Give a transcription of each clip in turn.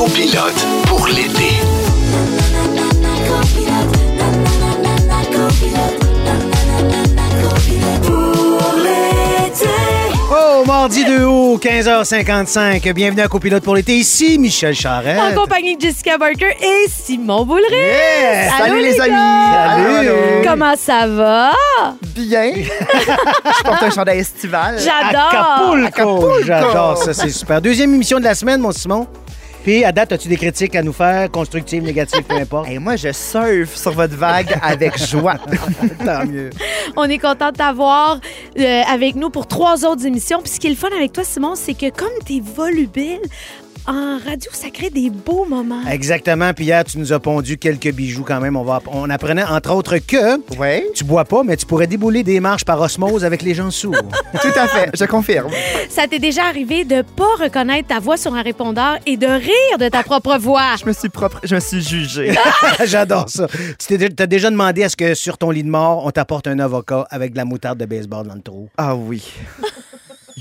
copilote pour l'été. Oh, mardi 2 août, 15h55. Bienvenue à Copilote pour l'été. Ici, Michel Charette. En compagnie de Jessica Barker et Simon Boulry. Yes! Allô, Salut les, amis! Salut! Allô, allô. Comment ça va? Bien! Je porte un chandail estival. J'adore! Acapulco. Acapulco. J'adore ça, c'est super. Deuxième émission de la semaine, mon Simon. Puis, à date, as-tu des critiques à nous faire, constructives, négatives, peu importe? Et moi, je surfe sur votre vague avec joie. Tant mieux. On est content de t'avoir euh, avec nous pour trois autres émissions. Puis ce qui est le fun avec toi, Simon, c'est que comme t'es volubile, en radio, ça crée des beaux moments. Exactement. Puis hier, tu nous as pondu quelques bijoux quand même. On, va, on apprenait, entre autres, que Oui, tu bois pas, mais tu pourrais débouler des marches par osmose avec les gens sourds. tout à fait, je confirme. Ça t'est déjà arrivé de pas reconnaître ta voix sur un répondeur et de rire de ta propre voix? Je me suis propre, je me suis jugé. J'adore ça. Tu t'es- t'as déjà demandé à ce que sur ton lit de mort, on t'apporte un avocat avec de la moutarde de baseball dans le trou? Ah oui.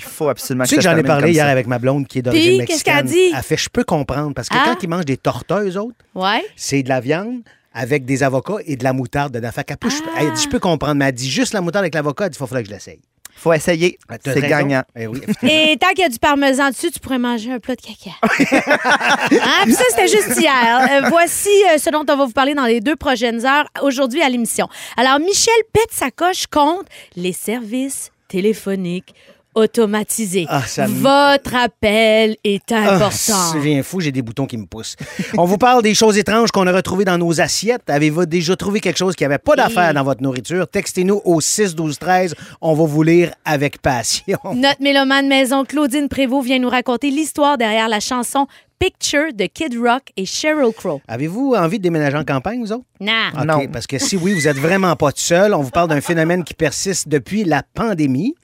Il faut absolument Tu sais que ça j'en ai parlé hier ça. avec ma blonde qui est d'origine mexicaine. qu'est-ce qu'elle a dit? Elle fait, je peux comprendre. Parce que Ah. quand ils mangent des torteuses, autres, Ouais. c'est de la viande avec des avocats et de la moutarde dedans. Fait Ah. elle dit, je peux comprendre. Mais elle dit juste la moutarde avec l'avocat. Elle dit, il faudrait que je l'essaye. Faut essayer. Elle a C'est gagnant. Eh oui. Et tant qu'il y a du parmesan dessus, tu pourrais manger un plat de caca. Hein? Puis ça, c'était juste hier. Euh, voici euh, ce dont on va vous parler dans les deux prochaines heures aujourd'hui à l'émission. Alors, Michel pète sa coche contre les services téléphoniques automatisés. Ah, ça me- Votre appel est Ah, important. c'est fou, j'ai des boutons qui me poussent. On vous parle des choses étranges qu'on a retrouvées dans nos assiettes. Avez-vous déjà trouvé quelque chose qui n'avait pas d'affaire dans votre nourriture? Textez-nous au 6 12 13. On va vous lire avec passion. Notre mélomane maison, Claudine Prévost, vient nous raconter l'histoire derrière la chanson Picture de Kid Rock et Sheryl Crow. Avez-vous envie de déménager en campagne, vous autres? Non. OK, Non. Parce que si oui, vous êtes vraiment pas tout seul. On vous parle d'un phénomène qui persiste depuis la pandémie.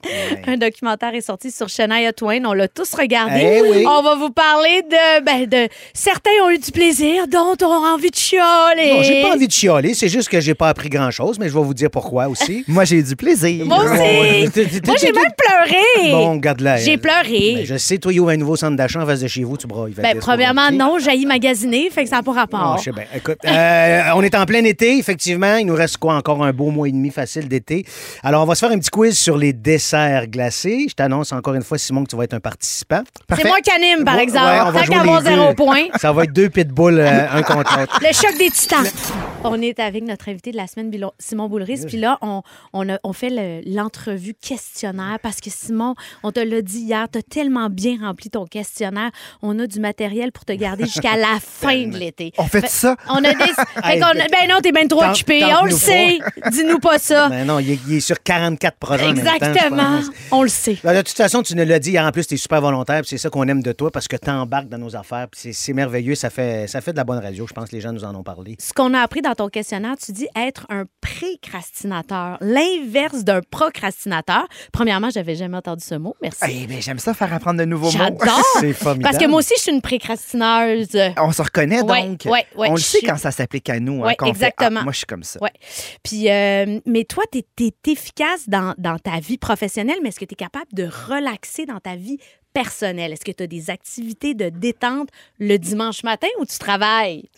Un documentaire est sorti sur Shania Twain. On l'a tous regardé. Eh oui. On va vous parler de, ben, de. Certains ont eu du plaisir, d'autres ont envie de chialer. Bon, j'ai pas envie de chialer, c'est juste que j'ai pas appris grand-chose, mais je vais vous dire pourquoi aussi. Moi, j'ai eu du plaisir. Moi aussi. Moi, j'ai même pleuré. Bon, garde là. J'ai pleuré. Ben, je sais, toi, il y a un nouveau centre d'achat en face de chez vous, tu brailles. Ben, premièrement, non, j'ai magasiner, fait que ça n'a pas rapport. je sais bien. Écoute, euh, on est en plein été, effectivement. Il nous reste quoi? Encore un beau mois et demi facile d'été. Alors, on va se faire un petit quiz sur les desserts glacés. Je t'annonce encore une fois, Simon, que tu vas être un participant. C'est moi qui anime, par exemple. ouais, on va Tant jouer qu'à avoir les zéro deux. point. Ça va être deux pitbulls, euh, un contre l'autre. Le choc des titans. On est avec notre invité de la semaine, Simon Boulris. Puis là, on, on, a- on fait le- l'entrevue questionnaire parce que Simon, on te l'a dit hier, tu as tellement bien rempli ton questionnaire. On a du matériel pour te garder jusqu'à la fin de l'été. On fait ça? On a des. fait Hey, a- ben non, t'es bien trop occupé. On le sait. Dis-nous pas ça. Ben non, il est, il est sur 44 projets en même temps, je Exactement. On le sait. Ben, de toute façon, tu nous l'as dit en plus, tu es super volontaire, c'est ça qu'on aime de toi parce que tu embarques dans nos affaires, c'est- merveilleux, ça fait, ça fait de la bonne radio. Je pense que les gens nous en ont parlé. Ce qu'on a appris dans ton questionnaire, tu dis être un précrastinateur, l'inverse d'un procrastinateur. Premièrement, j'avais jamais entendu ce mot. Merci. Eh bien, j'aime ça faire apprendre de nouveaux mots. J'adore. C'est formidable. Parce que moi aussi, je suis une On se reconnaît donc. ouais, ouais, On le sait suis- quand ça s'applique à nous. hein, quand on fait, exactement. Ah, moi, je suis comme ça. Puis, euh, mais toi, tu es, efficace dans, dans ta vie professionnelle, mais est-ce que tu es capable de relaxer dans ta vie personnelle? Est-ce que tu as des activités de détente le dimanche matin où tu travailles?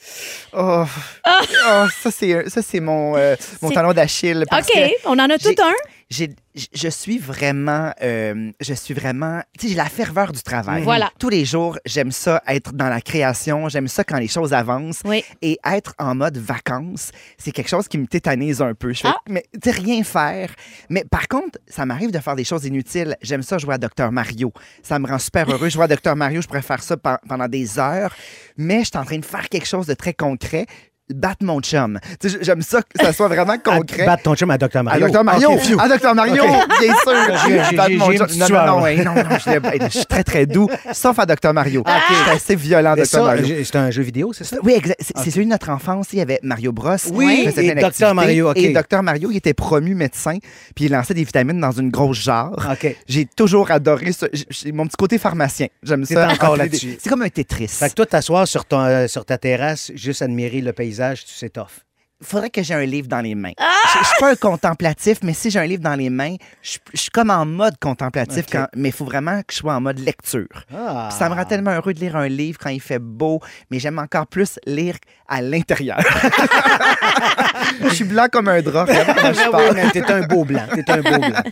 Oh, oh, ça, c'est, ça, c'est mon, euh, mon talon d'Achille. OK, que on en a tout un. J'ai- je suis vraiment, euh, je suis vraiment, tu sais, j'ai la ferveur du travail. Voilà. Tous les jours, j'aime ça être dans la création, j'aime ça quand les choses avancent. Oui. Et être en mode vacances, c'est quelque chose qui me tétanise un peu. Je fais, Ah. mais tu sais, rien faire. Mais par contre, ça m'arrive de faire des choses inutiles. J'aime ça jouer à Dr Mario. Ça me rend super heureux. Jouer à Dr Mario, je pourrais faire ça pen- pendant des heures. Mais je suis en train de faire quelque chose de très concret. Battre mon chum. J'aime ça que ça soit vraiment concret. À battre ton chum à Dr. À Mario. Dr Mario! OK, phew. À Dr Mario, bien sûr! Battre mon chum. non, non, non, ouais, non, non, je, suis très, très doux, sauf à Dr Mario. Ah, Je suis assez violent, Mais Dr ça, Mario. c'est un jeu vidéo, c'est ça? Oui, exact. C'est celui de notre enfance. Il y avait Mario Bros. Oui, et Dr. Mario. Et Dr. Mario, il était promu médecin, puis il lançait des vitamines dans une grosse jarre. J'ai toujours adoré j'ai mon petit côté pharmacien. J'aime ça. encore là-dessus. des- C'est comme un Tetris. Fait que toi, t'asseoir sur, ton, euh, sur ta terrasse, juste admirer le paysage, tu tough. Faudrait que j'ai un livre dans les mains. Ah! Je, je suis pas un contemplatif, mais si j'ai un livre dans les mains, je, je suis comme en mode contemplatif, quand- mais il faut vraiment que je sois en mode lecture. Ah. Ça me rend tellement heureux de lire un livre quand il fait beau, mais j'aime encore plus lire à l'intérieur. je suis blanc comme un drap. Ah oui, mais t'es un beau blanc. T'es un beau blanc.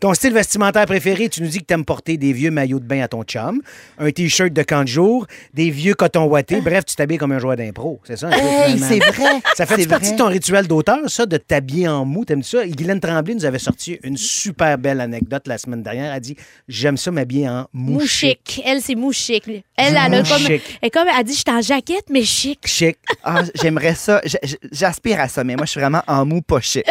Ton style vestimentaire préféré, tu nous dis que t'aimes porter des vieux maillots de bain à ton chum, un t-shirt de camp de jour, des vieux cotons ouatés. Bref, tu t'habilles comme un joueur d'impro. C'est ça? un Hey, c'est vrai. Ça fait partie de ton rituel d'auteur, ça, de t'habiller en mou? T'aimes ça? Guylaine Tremblay nous avait sorti une super belle anecdote la semaine dernière. Elle dit J'aime ça m'habiller en mou chic. Elle, c'est mouchique. Elle, elle a comme. Elle, comme, elle dit, je suis en jaquette, mais chic. Chic. Ah, j'aimerais ça. J'aspire à ça, mais moi, je suis vraiment en mou pas chic.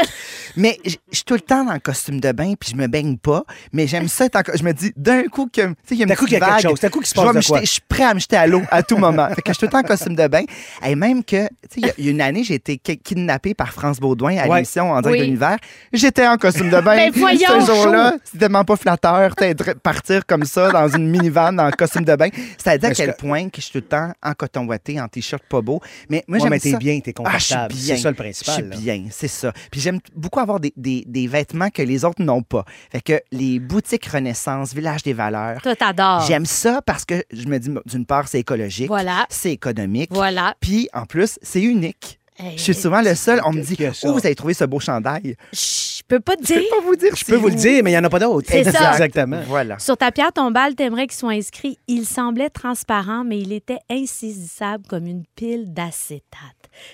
Mais je suis tout le temps dans le costume de bain, puis je me baigne pas. Mais j'aime ça être en Je me dis, d'un coup, que, tu sais, il y a une coup, y a quelque chose. D'un coup, qu'il se je passe me de quoi? Je suis prêt à me jeter à l'eau à tout moment. fait que je suis tout le temps en costume de bain. Et même que, tu sais, il y a- y a une année, j'ai été kidnappée par France Baudouin à Ouais. l'émission En direct Oui. de l'univers. J'étais en costume de bain. Ben voyons, Ce jour-là, c'était tellement pas flatteur, de partir comme ça dans une minivan en costume de bain. C'est-à-dire à Parce quel que- point que je suis tout le temps en coton ouaté, en t-shirt pas beau. Mais moi, Ouais, j'aime mais t'es ça. bien, t'es Ah, je suis confortable. bien. c'est ça le principal. Je suis bien, c'est ça. Puis j'aime beaucoup avoir des, des- des vêtements que les autres n'ont pas. Fait que les boutiques Renaissance, Village des valeurs, Toi, t'adores. j'aime ça parce que je me dis, d'une part, c'est écologique, Voilà. c'est économique, Voilà. puis en plus, c'est unique. Hey, Je suis souvent le seul, on me dit, où vous avez trouvé ce beau chandail? Je peux pas te Je peux dire. pas vous dire. Je peux vous le dire, mais il n'y en a pas d'autres. C'est ça. Exactement. Voilà. Sur ta pierre tombale, t'aimerais qu'il soit inscrit Il semblait transparent, mais il était insaisissable comme une pile d'acétate.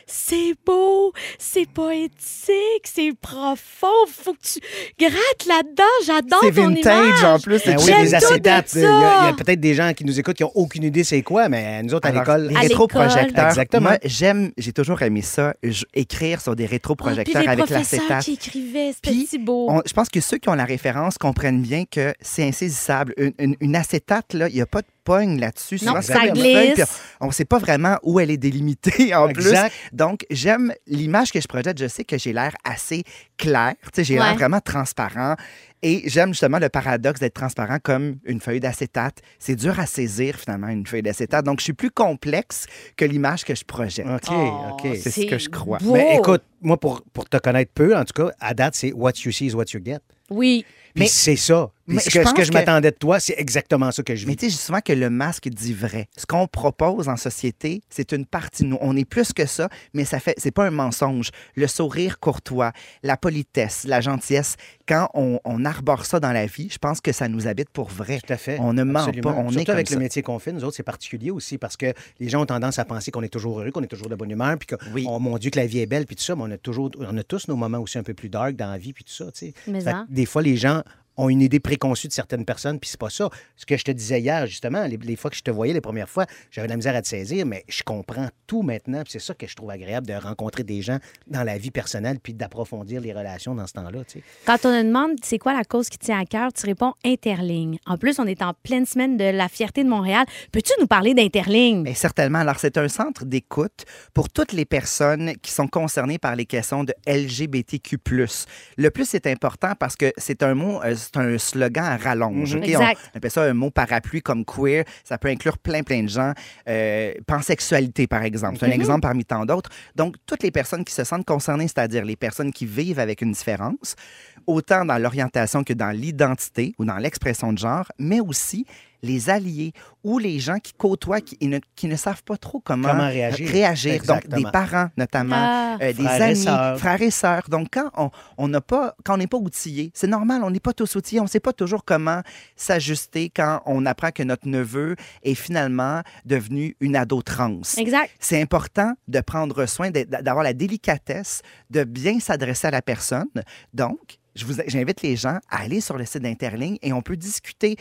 C'est beau, c'est poétique, c'est profond. Faut que tu grattes là-dedans. J'adore C'est ton vintage image. en plus. Ben c'est oui, J'aime les tout de acétates. Il y ça. a, il y a peut-être des gens qui nous écoutent qui n'ont aucune idée c'est quoi, mais nous autres, à l'école. Les rétroprojecteurs. Exactement. Moi, j'aime, j'ai toujours aimé ça, je- écrire sur des puis rétroprojecteurs les avec professeurs l'acétate. qui écrivaient, c'était si beau. On- je pense que ceux qui ont la référence comprennent bien que c'est insaisissable. Une, une- une acétate, là, il n'y a pas de pogne là-dessus. Non, Souvent, ça glisse. feuille, on ne sait pas vraiment où elle est délimitée en Exact. plus. Donc, j'aime l'image que je projette. Je sais que j'ai l'air assez clair. Tu sais, J'ai Ouais. l'air vraiment transparent. Et j'aime justement le paradoxe d'être transparent comme une feuille d'acétate. C'est dur à saisir, finalement, une feuille d'acétate. Donc, je suis plus complexe que l'image que je projette. OK, Oh, OK. c'est ce que je crois. beau. Mais écoute, moi, pour, pour te connaître peu, en tout cas, à date, c'est what you see is what you get. Oui. Puis Mais- c'est ça. Puis mais ce que, ce que pense je que- m'attendais de toi, c'est exactement ça que je Mais vis. tu sais, je dis souvent que le masque dit vrai. Ce qu'on propose en société, c'est une partie de nous. On est plus que ça, mais ça fait, c'est pas un mensonge. Le sourire courtois, la politesse, la gentillesse, quand on, on arbore ça dans la vie, je pense que ça nous habite pour vrai. Tout à fait. On ne ment Absolument. pas, on Surtout est comme avec ça. le métier qu'on fait, nous autres, c'est particulier aussi parce que les gens ont tendance à penser qu'on est toujours heureux, qu'on est toujours de bonne humeur, puis que, Oui. oh mon Dieu, que la vie est belle, puis tout ça, mais on a toujours, on a tous nos moments aussi un peu plus dark dans la vie, puis tout ça, tu sais. Mais hein? Des fois, les gens ont une idée préconçue de certaines personnes, puis c'est pas ça. Ce que je te disais hier, justement, les, les fois que je te voyais les premières fois, j'avais de la misère à te saisir, mais je comprends tout maintenant, puis c'est ça que je trouve agréable de rencontrer des gens dans la vie personnelle, puis d'approfondir les relations dans ce temps-là, tu sais. Quand on te demande c'est quoi la cause qui tient à cœur, tu réponds Interligne. En plus, on est en pleine semaine de la fierté de Montréal. Peux-tu nous parler d'Interligne? Mais certainement. Alors, c'est un centre d'écoute pour toutes les personnes qui sont concernées par les questions de LGBTQ. Le plus, c'est important parce que c'est un mot, euh, c'est un slogan à rallonge. Mhm. OK? Exact. On appelle ça un mot parapluie comme queer. Ça peut inclure plein, plein de gens. Euh, pansexualité, par exemple. C'est un exemple parmi tant d'autres. Donc, toutes les personnes qui se sentent concernées, c'est-à-dire les personnes qui vivent avec une différence, autant dans l'orientation que dans l'identité ou dans l'expression de genre, mais aussi les alliés ou les gens qui côtoient, qui ne, qui ne savent pas trop comment, Comment réagir. réagir. Donc, des parents notamment, Ah. euh, des Frères amis, frères et sœurs. Donc, quand on on n'a pas, quand on n'est pas outillé, c'est normal, on n'est pas tous outillés, on ne sait pas toujours comment s'ajuster quand on apprend que notre neveu est finalement devenu une ado trans. Exact. C'est important de prendre soin, d'avoir la délicatesse, de bien s'adresser à la personne. Donc, j'invite les gens à aller sur le site d'Interligne et on peut discuter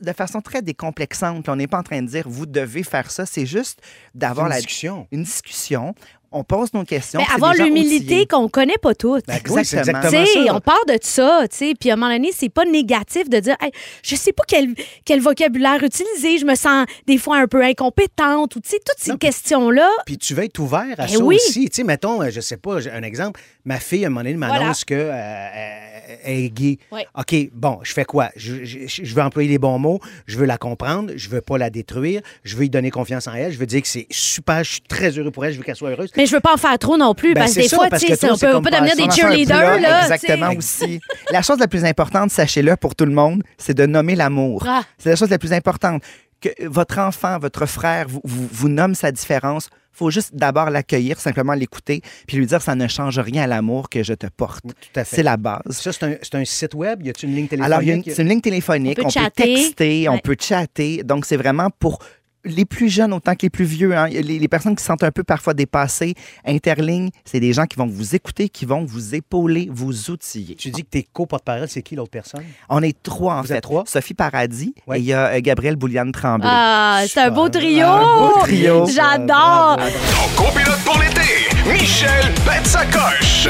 de façon très décomplexante. On n'est pas en train de dire vous devez faire ça, c'est juste d'avoir la discussion. une discussion. On pose nos questions. Mais c'est avoir l'humilité qu'on connaît pas toutes. Ben, oui, Exactement. ça. on part de ça, tu sais, puis à un moment donné, c'est pas négatif de dire, Hey, je sais pas quel, quel vocabulaire utiliser, je me sens des fois un peu incompétente, ou tu sais, toutes ces questions-là. Puis tu veux être ouvert à Eh ça oui. aussi. Tu sais, mettons, euh, je sais pas, j'ai un exemple. Ma fille, à un moment donné, m'annonce que euh, est gay. OK, bon, je fais quoi? Je, je- je veux employer les bons mots, je veux la comprendre, je veux pas la détruire, je veux lui donner confiance en elle, je veux dire que c'est super, je suis très heureux pour elle, je veux qu'elle soit heureuse. Mais je veux pas en faire trop non plus, Ben, parce que c'est des ça, fois, parce tu sais, on peut pas devenir des cheerleaders, là. Exactement aussi. La chose la plus importante, sachez-le pour tout le monde, c'est de nommer l'amour. Ah. C'est la chose la plus importante. Que votre enfant, votre frère vous, vous, vous nomme sa différence. Faut juste d'abord l'accueillir, simplement l'écouter, puis lui dire ça ne change rien à l'amour que je te porte. C'est la base. Ça, c'est un, c'est un site web? Y a-t-il une ligne téléphonique? Alors, il y a une, c'est une ligne téléphonique, On peut on peut, texter, on peut chatter. Donc, c'est vraiment pour les plus jeunes autant que les plus vieux. hein. Les, les personnes qui se sentent un peu parfois dépassées, interligne, c'est des gens qui vont vous écouter, qui vont vous épauler, vous outiller. Tu dis que tes co-porte-parole, c'est qui l'autre personne? On est trois, en Vous fait. êtes trois? Sophie Paradis Ouais. et il y a euh, Gabrielle Bouliane Tremblay. Ah, c'est un beau trio! Un beau trio. J'adore! Ton copilote pour l'été, Michel pète sa coche.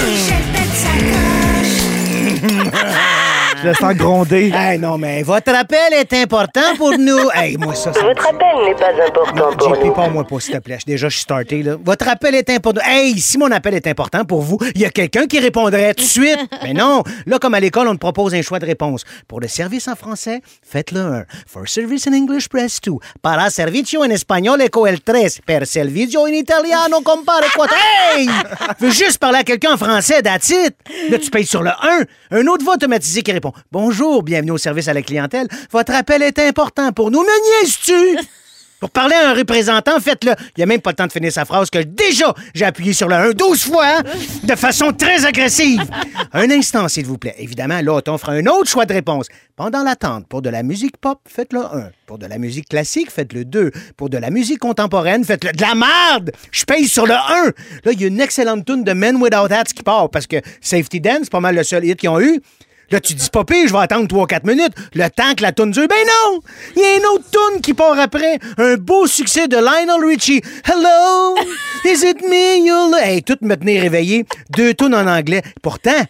Je le sens gronder. Hey, non, mais votre appel est important pour nous. Hey, moi, ça, ça Votre appel n'est pas important pour JP, nous. pas moi pas, s'il te plaît. Déjà, je suis starté, là. Votre appel est important. Hey, si mon appel est important pour vous, il y a quelqu'un qui répondrait tout de suite. Mais non. Là, comme à l'école, on te propose un choix de réponse. Pour le service en français, faites-le 1. For service in English, press 2. Para servicio en espagnol, eco el 3. Per servicio in italiano, compare 4. Hey! Veux juste parler à quelqu'un en français, that's it. Là, tu payes sur le 1. Un autre voix automatisé qui répond Bonjour, bienvenue au service à la clientèle. Votre appel est important pour nous. Me niaises-tu? Pour parler à un représentant, faites-le. Il n'y a même pas le temps de finir sa phrase que déjà j'ai appuyé sur le 1 12 fois hein, de façon très agressive. Un instant, s'il vous plaît. Évidemment, là, on fera un autre choix de réponse. Pendant l'attente, pour de la musique pop, faites-le 1. Pour de la musique classique, faites-le 2. Pour de la musique contemporaine, faites-le de la merde. Je paye sur le 1. Là, il y a une excellente tune de Men Without Hats qui part parce que Safety Dance, c'est pas mal le seul hit qu'ils ont eu. Là, tu dis pas je vais attendre 3-4 minutes. Le temps que la toune dure. Ben non! Il y a une autre toune qui part après. Un beau succès de Lionel Richie. Hello! Is it me you'll... Hey, tout me tenait réveillé. Deux tounes en anglais. Pourtant,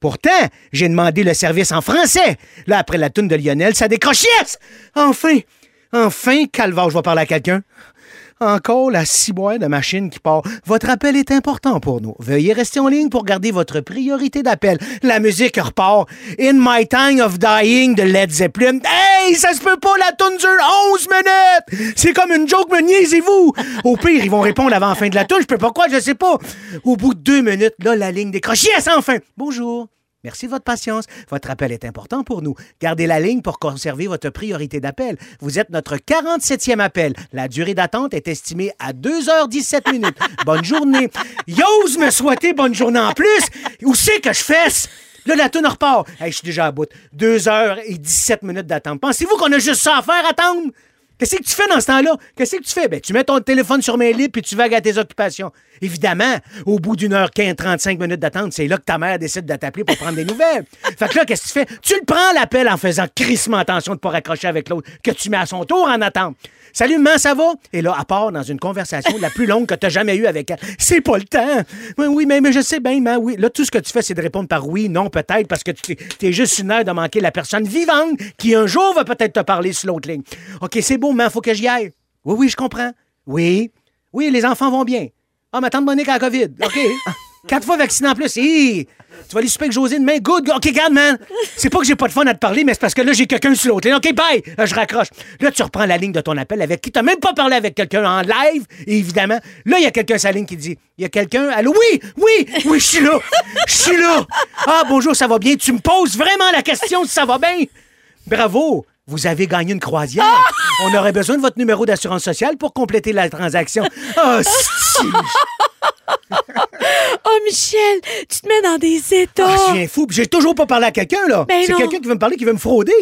pourtant, j'ai demandé le service en français. Là, après la toune de Lionel, ça décroche. Enfin! Enfin, calvaire, je vais parler à quelqu'un. Encore la ciboire de machine qui part. Votre appel est important pour nous. Veuillez rester en ligne pour garder votre priorité d'appel. La musique repart. In My Time of Dying de Led Zeppelin. Hey, ça se peut pas, la tune dure 11 minutes! C'est comme une joke, me niaisez-vous! Au pire, ils vont répondre avant la fin de la tune. Je peux pas je sais pas. Au bout de deux minutes, là, la ligne décroche. Yes, enfin! Bonjour. Merci de votre patience. Votre appel est important pour nous. Gardez la ligne pour conserver votre priorité d'appel. Vous êtes notre 47e appel. La durée d'attente est estimée à 2h17 minutes. Bonne journée. Y'ose me souhaiter bonne journée en plus? Où c'est que je fesse? Là, la tourne repart. Hey, je suis déjà à bout. 2h17 minutes d'attente. Pensez-vous qu'on a juste ça à faire, attendre? Qu'est-ce que tu fais dans ce temps-là? Qu'est-ce que tu fais? Ben, tu mets ton téléphone sur mes livres puis tu vagues à tes occupations. Évidemment, au bout d'une heure 15, 35 minutes d'attente, c'est là que ta mère décide de t'appeler pour prendre des nouvelles. Fait que là, qu'est-ce que tu fais? Tu le prends l'appel en faisant crissement attention de pas raccrocher avec l'autre que tu mets à son tour en attente. Salut, maman, ça va? Et là, à part dans une conversation la plus longue que tu as jamais eue avec elle. C'est pas le temps. Oui, oui, mais, mais je sais bien, mais oui. Là, tout ce que tu fais, c'est de répondre par oui, non, peut-être, parce que tu es, juste une heure de manquer la personne vivante qui un jour va peut-être te parler sur l'autre ligne. OK, c'est beau, mais faut que j'y aille. Oui, oui, je comprends. Oui. Oui, les enfants vont bien. Ah, ma tante Monique a la COVID. OK. Quatre fois vaccinée en plus. Hi! Tu vas aller souper avec José demain. Good. OK, regarde, man. C'est pas que j'ai pas de fun à te parler, mais c'est parce que là, j'ai quelqu'un sur l'autre. OK, bye. Là, je raccroche. Là, tu reprends la ligne de ton appel avec qui t'as même pas parlé avec quelqu'un en live. Évidemment, là, il y a quelqu'un sur la ligne qui dit Il y a quelqu'un? Allô? Oui, oui, oui, je suis là. Je suis là. Ah, bonjour, ça va bien? Tu me poses vraiment la question si ça va bien. Bravo. Vous avez gagné une croisière. On aurait besoin de votre numéro d'assurance sociale pour compléter la transaction. Ah, si. Oh, Michel, tu te mets dans des états. Ah, je viens fou. J'ai toujours pas parlé à quelqu'un, là. Ben C'est quelqu'un qui veut me parler, qui veut me frauder.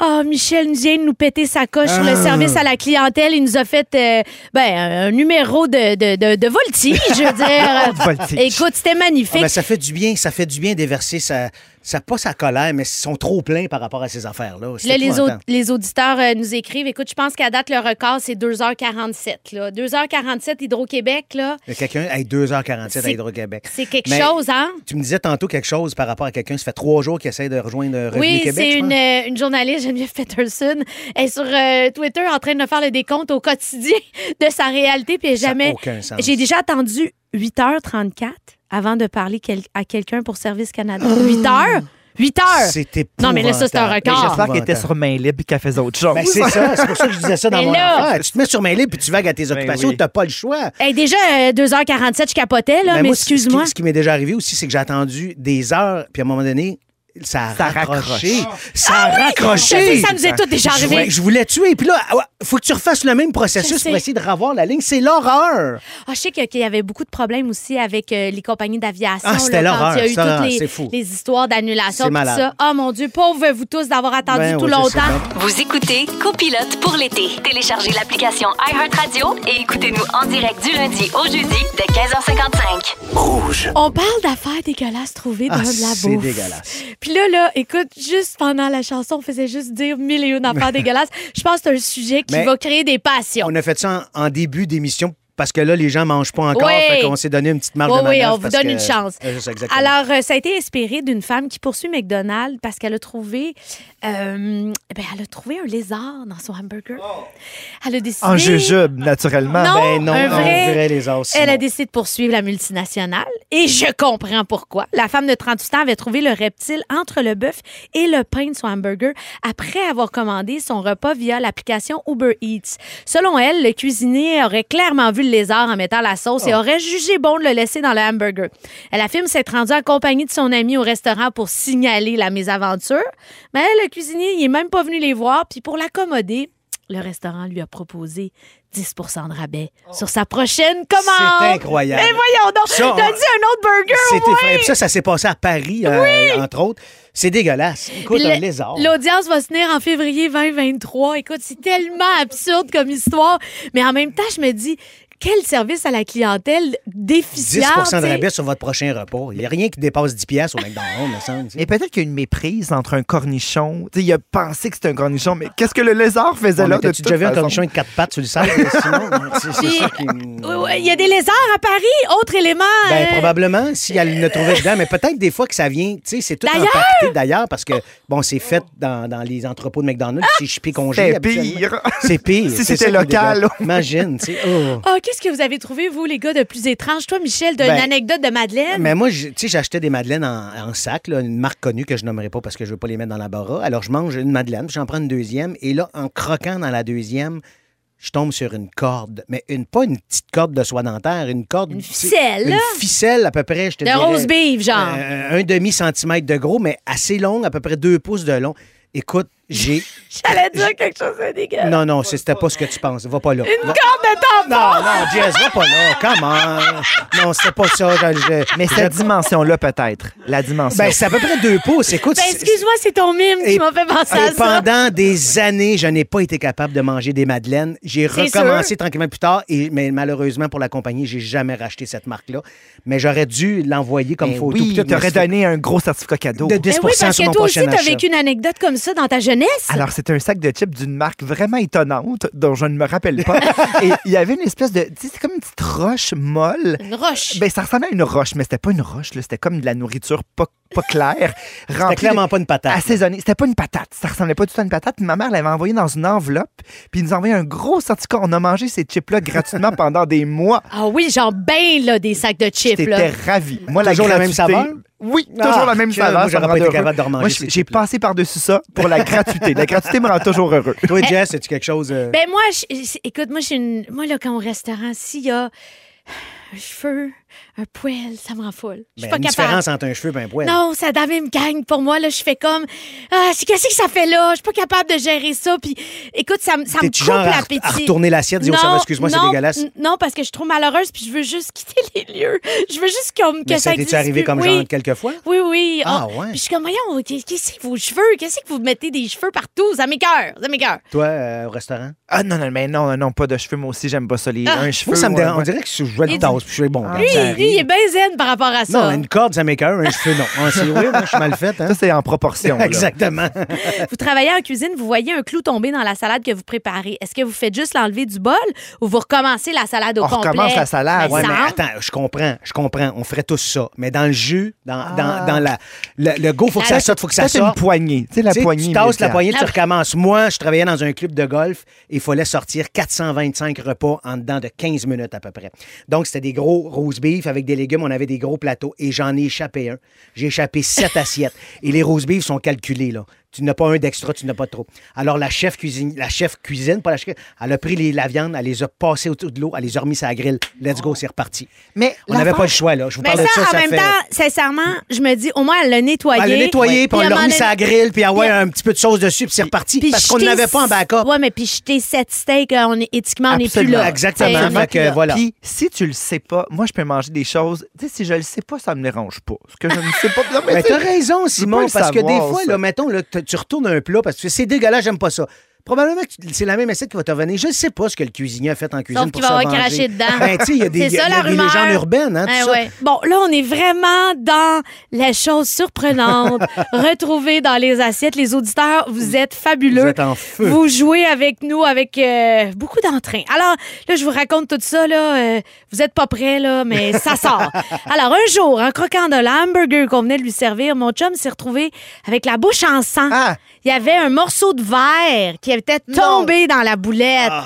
Oh, Michel nous vient de nous péter sa coche sur le Ah. service à la clientèle. Il nous a fait euh, ben, un numéro de, de, de, de voltige, je veux dire. Voltige. Écoute, c'était Ah, magnifique. ben, ça fait du bien, ça fait du bien déverser sa, sa, pas sa colère, mais ils sont trop pleins par rapport à ces affaires-là. C'est Là, les, épouvantable. au- les auditeurs euh, nous écrivent. Écoute, je pense qu'à date, le record, c'est 2h47. Là. 2h47 Hydro-Québec, là, Il y a quelqu'un, hey, 2h47 à C'est- Hydro-Québec. c'est quelque Mais chose, hein? Tu me disais tantôt quelque chose par rapport à quelqu'un, ça fait trois jours qu'il essaie de rejoindre Revenu Oui, Québec. c'est une, pense. euh, une journaliste, Geneviève Peterson. Elle est sur euh, Twitter en train de faire le décompte au quotidien de sa réalité. Puis Ça jamais. aucun sens. J'ai déjà attendu 8h34 avant de parler quel- à quelqu'un pour Service Canada. 8 heures? 8 heures? C'était Non, mais là, ça, c'est un record. J'espère qu'elle était sur main libre et qu'elle faisait autre chose. Ben, c'est ça, c'est pour ça que je disais ça dans Mais mon là- affaire. Tu te mets sur main libre puis tu vagues à tes occupations, oui. t'as pas le choix. Hey, déjà, euh, 2h47, je capotais, là, Ben, mais moi, ce qui- excuse-moi. Ce qui, m'est déjà arrivé aussi, c'est que j'ai attendu des heures, puis à un moment donné, ça a Ça raccroché. raccroche. Ça a raccroché. Ah sais, ça nous est tout déjà Je arrivé. voulais- Je voulais tuer. Puis là, ah faut que tu refasses le même processus pour essayer de revoir la ligne. C'est l'horreur. Ah, je sais que- qu'il y avait beaucoup de problèmes aussi avec euh, les compagnies d'aviation. Ah, c'était l'horreur, il y a eu ça, toutes c'est les, fou. les histoires d'annulation. C'est ça. Oh mon Dieu, pauvre vous tous d'avoir attendu Ben tout oui, longtemps. Vous écoutez Copilote pour l'été. Téléchargez l'application iHeartRadio et écoutez-nous en direct du lundi au jeudi dès 15h55. Rouge. On parle d'affaires dégueulasses trouvées dans Ah, de la c'est bouffe. dégueulasse. Puis là, là, écoute, juste pendant la chanson, on faisait juste dire mille et une affaires dégueulasses. Je pense que c'est un sujet qui Mais- va créer des passions. On a fait ça en, en début d'émission parce que là, les gens mangent pas encore. Oui. Fait qu'on s'est donné une petite marge Oui, de oui, manœuvre on vous donne que- une chance. Alors, euh, ça a été inspiré d'une femme qui poursuit McDonald's parce qu'elle a trouvé, euh, ben, elle a trouvé un lézard dans son hamburger. Elle a décidé. En jujube, naturellement. Non, Ben non, un un vrai- lézard, Elle a décidé de poursuivre la multinationale et je comprends pourquoi. La femme de 38 ans avait trouvé le reptile entre le bœuf et le pain de son hamburger après avoir commandé son repas via l'application Uber Eats. Selon elle, le cuisinier aurait clairement vu le lézard en mettant la sauce et Oh. aurait jugé bon de le laisser dans le hamburger. Elle affirme s'être rendue en compagnie de son ami au restaurant pour signaler la mésaventure, mais le cuisinier, il est même pas venu les voir, puis pour l'accommoder, le restaurant lui a proposé 10% de rabais sur sa prochaine commande. C'est incroyable. Mais voyons donc, Ça, t'as dit un autre burger C'était. Puis ça, ça s'est passé à Paris, euh, entre autres. C'est dégueulasse. Écoute, un lézard. L'audience va se tenir en février 2023. Écoute, c'est tellement absurde comme histoire. Mais en même temps, je me dis, quel service à la clientèle 10 déficient. de tu sais? rabais sur votre prochain repas. Il n'y a rien qui dépasse 10 piastres au McDonald's, me semble. tu. Et peut-être qu'il y a une méprise entre un cornichon. Tu sais, il a pensé que c'était un cornichon, mais qu'est-ce que le lézard faisait Bon, là de toute déjà vu un cornichon avec quatre pattes sur le oui, Il y a des lézards à Paris. Autre élément. Ben, euh, probablement, si elle le trouvait dedans, mais peut-être des fois que ça vient, tu sais, c'est tout empaqueté d'ailleurs, parce que, bon, c'est fait dans, dans les entrepôts de McDonald's, c'est chippé congé. C'est pire. C'est pire. Si c'est c'était local. Imagine, tu sais. oh. Ah, qu'est-ce que vous avez trouvé, vous, les gars, de plus étrange? Toi, Michel, d'une Ben, anecdote de Madeleine? Mais moi, tu sais, j'achetais des madeleines en, en sac, là, une marque connue que je nommerai pas parce que je veux pas les mettre dans la bara. Alors, je mange une madeleine, j'en prends une deuxième, et là, en croquant dans la deuxième, je tombe sur une corde, mais une, pas une petite corde de soie dentaire, une corde. Une ficelle? Une ficelle, à peu près, je te de dirais. rose beef, genre. euh, un demi-centimètre de gros, mais assez long, à peu près deux pouces de long. Écoute, j'ai. J'allais dire quelque chose de dégueulasse. Non, non, c'était pas ce que tu penses. Va pas là. Une Va- corde de tampon! Non, non, Jess, va pas là. Comment? Non, c'était pas ça. Je- je- Mais cette dimension-là, peut-être. La dimension. Ben, c'est à peu près deux pouces. Écoute, Ben, excuse-moi, c'est ton mime qui m'a fait penser à ça. pendant des années, je n'ai pas été capable de manger des madeleines. J'ai recommencé sûr. tranquillement plus tard, et, mais malheureusement pour la compagnie, j'ai jamais racheté cette marque-là. Mais j'aurais dû l'envoyer comme Ben photo. oui, mais t'aurais c'est- donné un gros certificat cadeau. de 10 Ben oui, parce sur que mon toi aussi, t'as achat. vécu une anecdote comme ça dans ta jeunesse. Alors, c'était un sac de chips d'une marque vraiment étonnante dont je ne me rappelle pas. Et il y avait une espèce de. Tu sais, c'est comme une petite roche molle. Une roche. Ben, ça ressemblait à une roche, mais c'était pas une roche, là. C'était comme de la nourriture pas, pas claire. C'était clairement de- pas une patate. Assaisonnée. C'était pas une patate. Ça ressemblait pas du tout à une patate. Ma mère l'avait envoyé dans une enveloppe. Puis il nous a envoyé un gros certificat. On a mangé ces chips-là gratuitement pendant des mois. Ah oui, genre ben là, des sacs de chips. J'étais Là. ravi. Moi, Toujours la même gratuité- saveur? Oui, Ah, toujours la même saveur. ça pas été capable Moi, j'ai passé par-dessus ça pour la gratuité. La gratuité me rend toujours heureux. Toi, Jess, as-tu quelque chose. euh, Ben moi, écoute, moi, je suis une... Moi, là, quand au restaurant, s'il y a un cheveu, un poil, ça me rend folle. Je suis ben, pas une capable. différence entre un cheveu et un poil. Non, ça dans me gagne pour moi. Là, je fais comme, ah, c'est- qu'est-ce que ça fait là? Je suis pas capable de gérer ça. Puis, écoute, ça, me- ça me coupe genre à, l'appétit. à retourner l'assiette, dire, oh, excuse-moi, c'est dégueulasse? Non, parce que je suis trop malheureuse, puis je veux juste quitter les lieux. Je veux juste comme, que Mais ça ça existe arrivé plus. comme oui. genre quelques fois? Oui, oui. Ah, Oh, ouais. Puis je suis comme, voyons, qu'est-ce que vos cheveux? Qu'est-ce que vous mettez des cheveux partout? Ça m'écoeure, ça m'écoeure. Toi, euh, au restaurant? Ah non, non, mais non, non, pas de cheveux. Moi aussi, j'aime pas ça. Les, Ah. un cheveu. Moi, ça me ouais, dérange. On ouais. dirait que je tasse, puis je suis bon. Ah. Lui, lui, il est bien zen par rapport à ça. Non, une corde, ça m'écoeure, un cheveu, non. Ah, c'est oui, moi, je suis mal faite. Hein? Ça, c'est en proportion. Exactement. Vous travaillez en cuisine, vous voyez un clou tomber dans la salade que vous préparez. Est-ce que vous faites juste l'enlever du bol ou vous recommencez la salade au On complet? recommence la salade. Ouais, mais attends, je comprends, je comprends. On ferait tous ça. Mais dans le jus, dans, Ah. dans, dans la, le, le go, faut que ça sorte, faut que ça Ça, c'est une sorte. poignée. Tu sais, la poignée. tu tasses la poignée, tu recommences. Moi, je travaillais dans un club de golf et il fallait sortir 425 repas en dedans de 15 minutes à peu près. Donc, c'était des gros rose beef avec des légumes, on avait des gros plateaux et j'en ai échappé un. J'ai échappé sept assiettes. Et les roast beef sont calculés, là. Tu n'as pas un d'extra, tu n'as pas trop. Alors, la chef cuisine, la chef cuisine, pas la chef, elle a pris les, la viande, elle les a passées autour de l'eau, elle les a remis sur la grille. Let's go, c'est reparti. Mais On n'avait pas le choix, là. Je vous Mais parle ça, de ça, en ça même fait... temps, sincèrement, je me dis, au moins, elle l'a nettoyé. Elle l'a nettoyé, puis on à l'a remis sur la grille, puis envoyé Puis- un petit peu de sauce dessus, puis c'est reparti. Puis parce qu'on n'avait pas en backup. Ouais, mais puis jeter sept steaks, euh, on est, éthiquement, on n'est plus Absolument. là. Exactement. T'sais, Fait que, voilà. Puis, si tu le sais pas, moi, je peux manger des choses. Tu sais, si je le sais pas, ça me dérange pas. Ce que je ne sais pas. Mais sais, t'as raison, Simon, parce que des fois, là, mettons, là, tu retournes un plat parce que c'est dégueulasse, j'aime pas ça. Probablement que c'est la même assiette qui va te revenir. Je ne sais pas ce que le cuisinier a fait en cuisine Sauf pour va avoir craché dedans. Ben, il y a des, ça, y a la des légendes urbaines, hein, tout Ouais, ça. ouais. Bon, là, on est vraiment dans les choses surprenantes retrouvées dans les assiettes. Les auditeurs, vous êtes fabuleux. Vous êtes en feu. Vous jouez avec nous avec euh, beaucoup d'entrain. Alors, là, je vous raconte tout ça. Là, euh, vous êtes pas prêts, là, mais ça sort. Alors, un jour, en croquant de l'hamburger qu'on venait de lui servir, mon chum s'est retrouvé avec la bouche en sang. Ah! Il y avait un morceau de verre qui était tombé dans la boulette. Ah,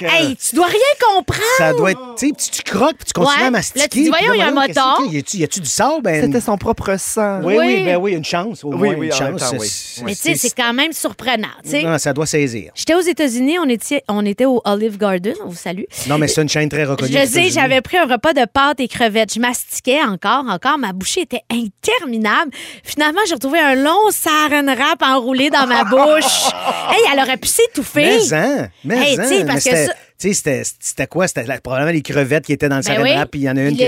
Hey, tu dois rien comprendre. Ça doit être. Tu sais, puis tu croques, puis tu continues Ouais. à mastiquer. Là, tu dis, voyons, il y a un qu'il Y a-tu- y a-tu du sable? Ben, C'était son propre sang. Oui, oui, Oui. ben oui, une chance. Au Oui, moins, oui, une chance. temps, oui. Mais tu sais, c'est quand même surprenant. tu sais. Non, ça doit saisir. J'étais aux États-Unis, on était, on était au Olive Garden, on vous salue. Non, mais c'est une chaîne très reconnue. Je sais, j'avais pris un repas de pâtes et crevettes. Je mastiquais encore, encore. Ma bouchée était interminable. Finalement, j'ai retrouvé un long saran wrap enroulé dans ma bouche. hey, elle aurait pu s'étouffer. Mais hein, mais Hey, hein. parce que ça- Tu sais, c'était- c'était quoi? C'était probablement les crevettes qui étaient dans le Ben oui. puis il y en a une qui...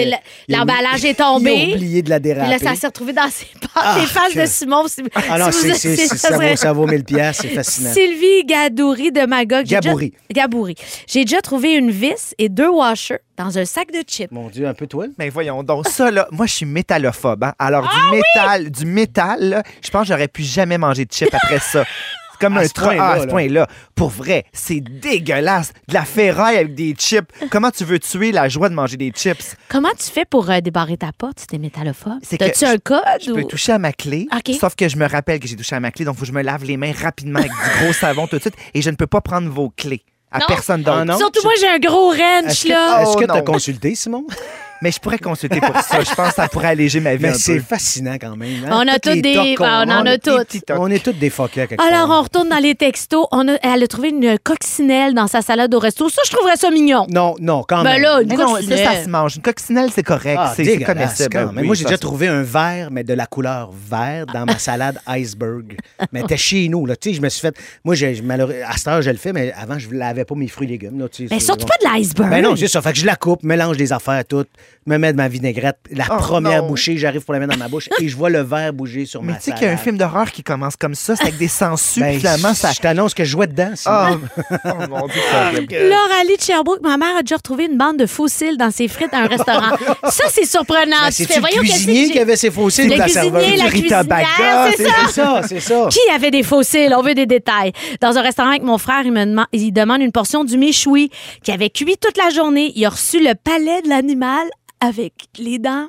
l'emballage est Il a tombé. oublié de la déraper. là, ça s'est retrouvé dans ses pâtes. Ah, les faces que- de Simon. si- Ah non, si vous- ça vaut, ça vaut 1000 piastres, c'est fascinant. Sylvie Gadouri de Magog. Gabouri. déjà- Gabouri. J'ai déjà trouvé une vis et deux washers dans un sac de chips. Mon Dieu, un peu toi? Mais voyons donc, ça, là, moi, je suis métallophobe. hein. Alors, Ah du métal, du métal, là, je pense que j'aurais pu jamais manger de chips après ça. C'est comme À un ce tra- point-là, ah, à ce là. point-là. Pour vrai, c'est dégueulasse. De la ferraille avec des chips. Comment tu veux tuer la joie de manger des chips? Comment tu fais pour euh, débarrer ta porte si t'es métallophobe? C'est que T'as-tu un code? Je peux ou- toucher à ma clé, OK. sauf que je me rappelle que j'ai touché à ma clé, donc faut que je me lave les mains rapidement avec du gros savon tout de suite et je ne peux pas prendre vos clés à Non. personne d'autre. Ah, non? Surtout moi, j'ai un gros wrench, Est-ce que là. est-ce que Oh, tu as consulté, Simon? Mais je pourrais consulter pour ça. Je pense que ça pourrait alléger ma vie Mais c'est fascinant quand même. hein? On a les des- on en a tocs. On est toutes des fuckers à quelque Alors, on retourne dans les textos. On a- elle a trouvé une coccinelle dans sa salade au resto. Ça, je trouverais ça mignon. Non, non, quand Ben même. là, une Mais non, ça, coccinelle. ça se mange. Une coccinelle, c'est correct. Ah, c'est comestible. quand même. oui, Moi, j'ai déjà trouvé un verre, mais de la couleur vert dans ma salade iceberg. Mais t'es chez nous, là. Tu sais, je me suis fait. Moi, j'ai, malheureux... à cette heure, je le fais, mais avant, je ne lavais pas mes fruits et légumes. Là, Mais surtout pas de l'iceberg. Ben non, c'est ça. Fait que je la coupe, mélange des affaires toutes, me mets de ma vinaigrette. La Oh, première non. bouchée, j'arrive pour la mettre dans ma bouche et je vois le verre bouger sur Mais ma tu sais qu'il y a un film d'horreur qui commence comme ça, c'est avec des sangsues, Ben, finalement, ça. Je t'annonce que je jouais dedans. Simon. Ah, oh mon Dieu, c'est. Laure Ali de Sherbrooke, ma mère a déjà retrouvé une bande de fossiles dans ses frites à un restaurant. ça, c'est surprenant. Ben, fais, le voyons, que cuisinier qui avait ses fossiles Le cuisinier, la cuisinière, c'est C'est ça. c'est ça, c'est ça. Qui avait des fossiles? On veut des détails. Dans un restaurant avec mon frère, il me demande, il demande une portion du méchoui qui avait cuit toute la journée. Il a reçu le palais de l'animal avec les dents.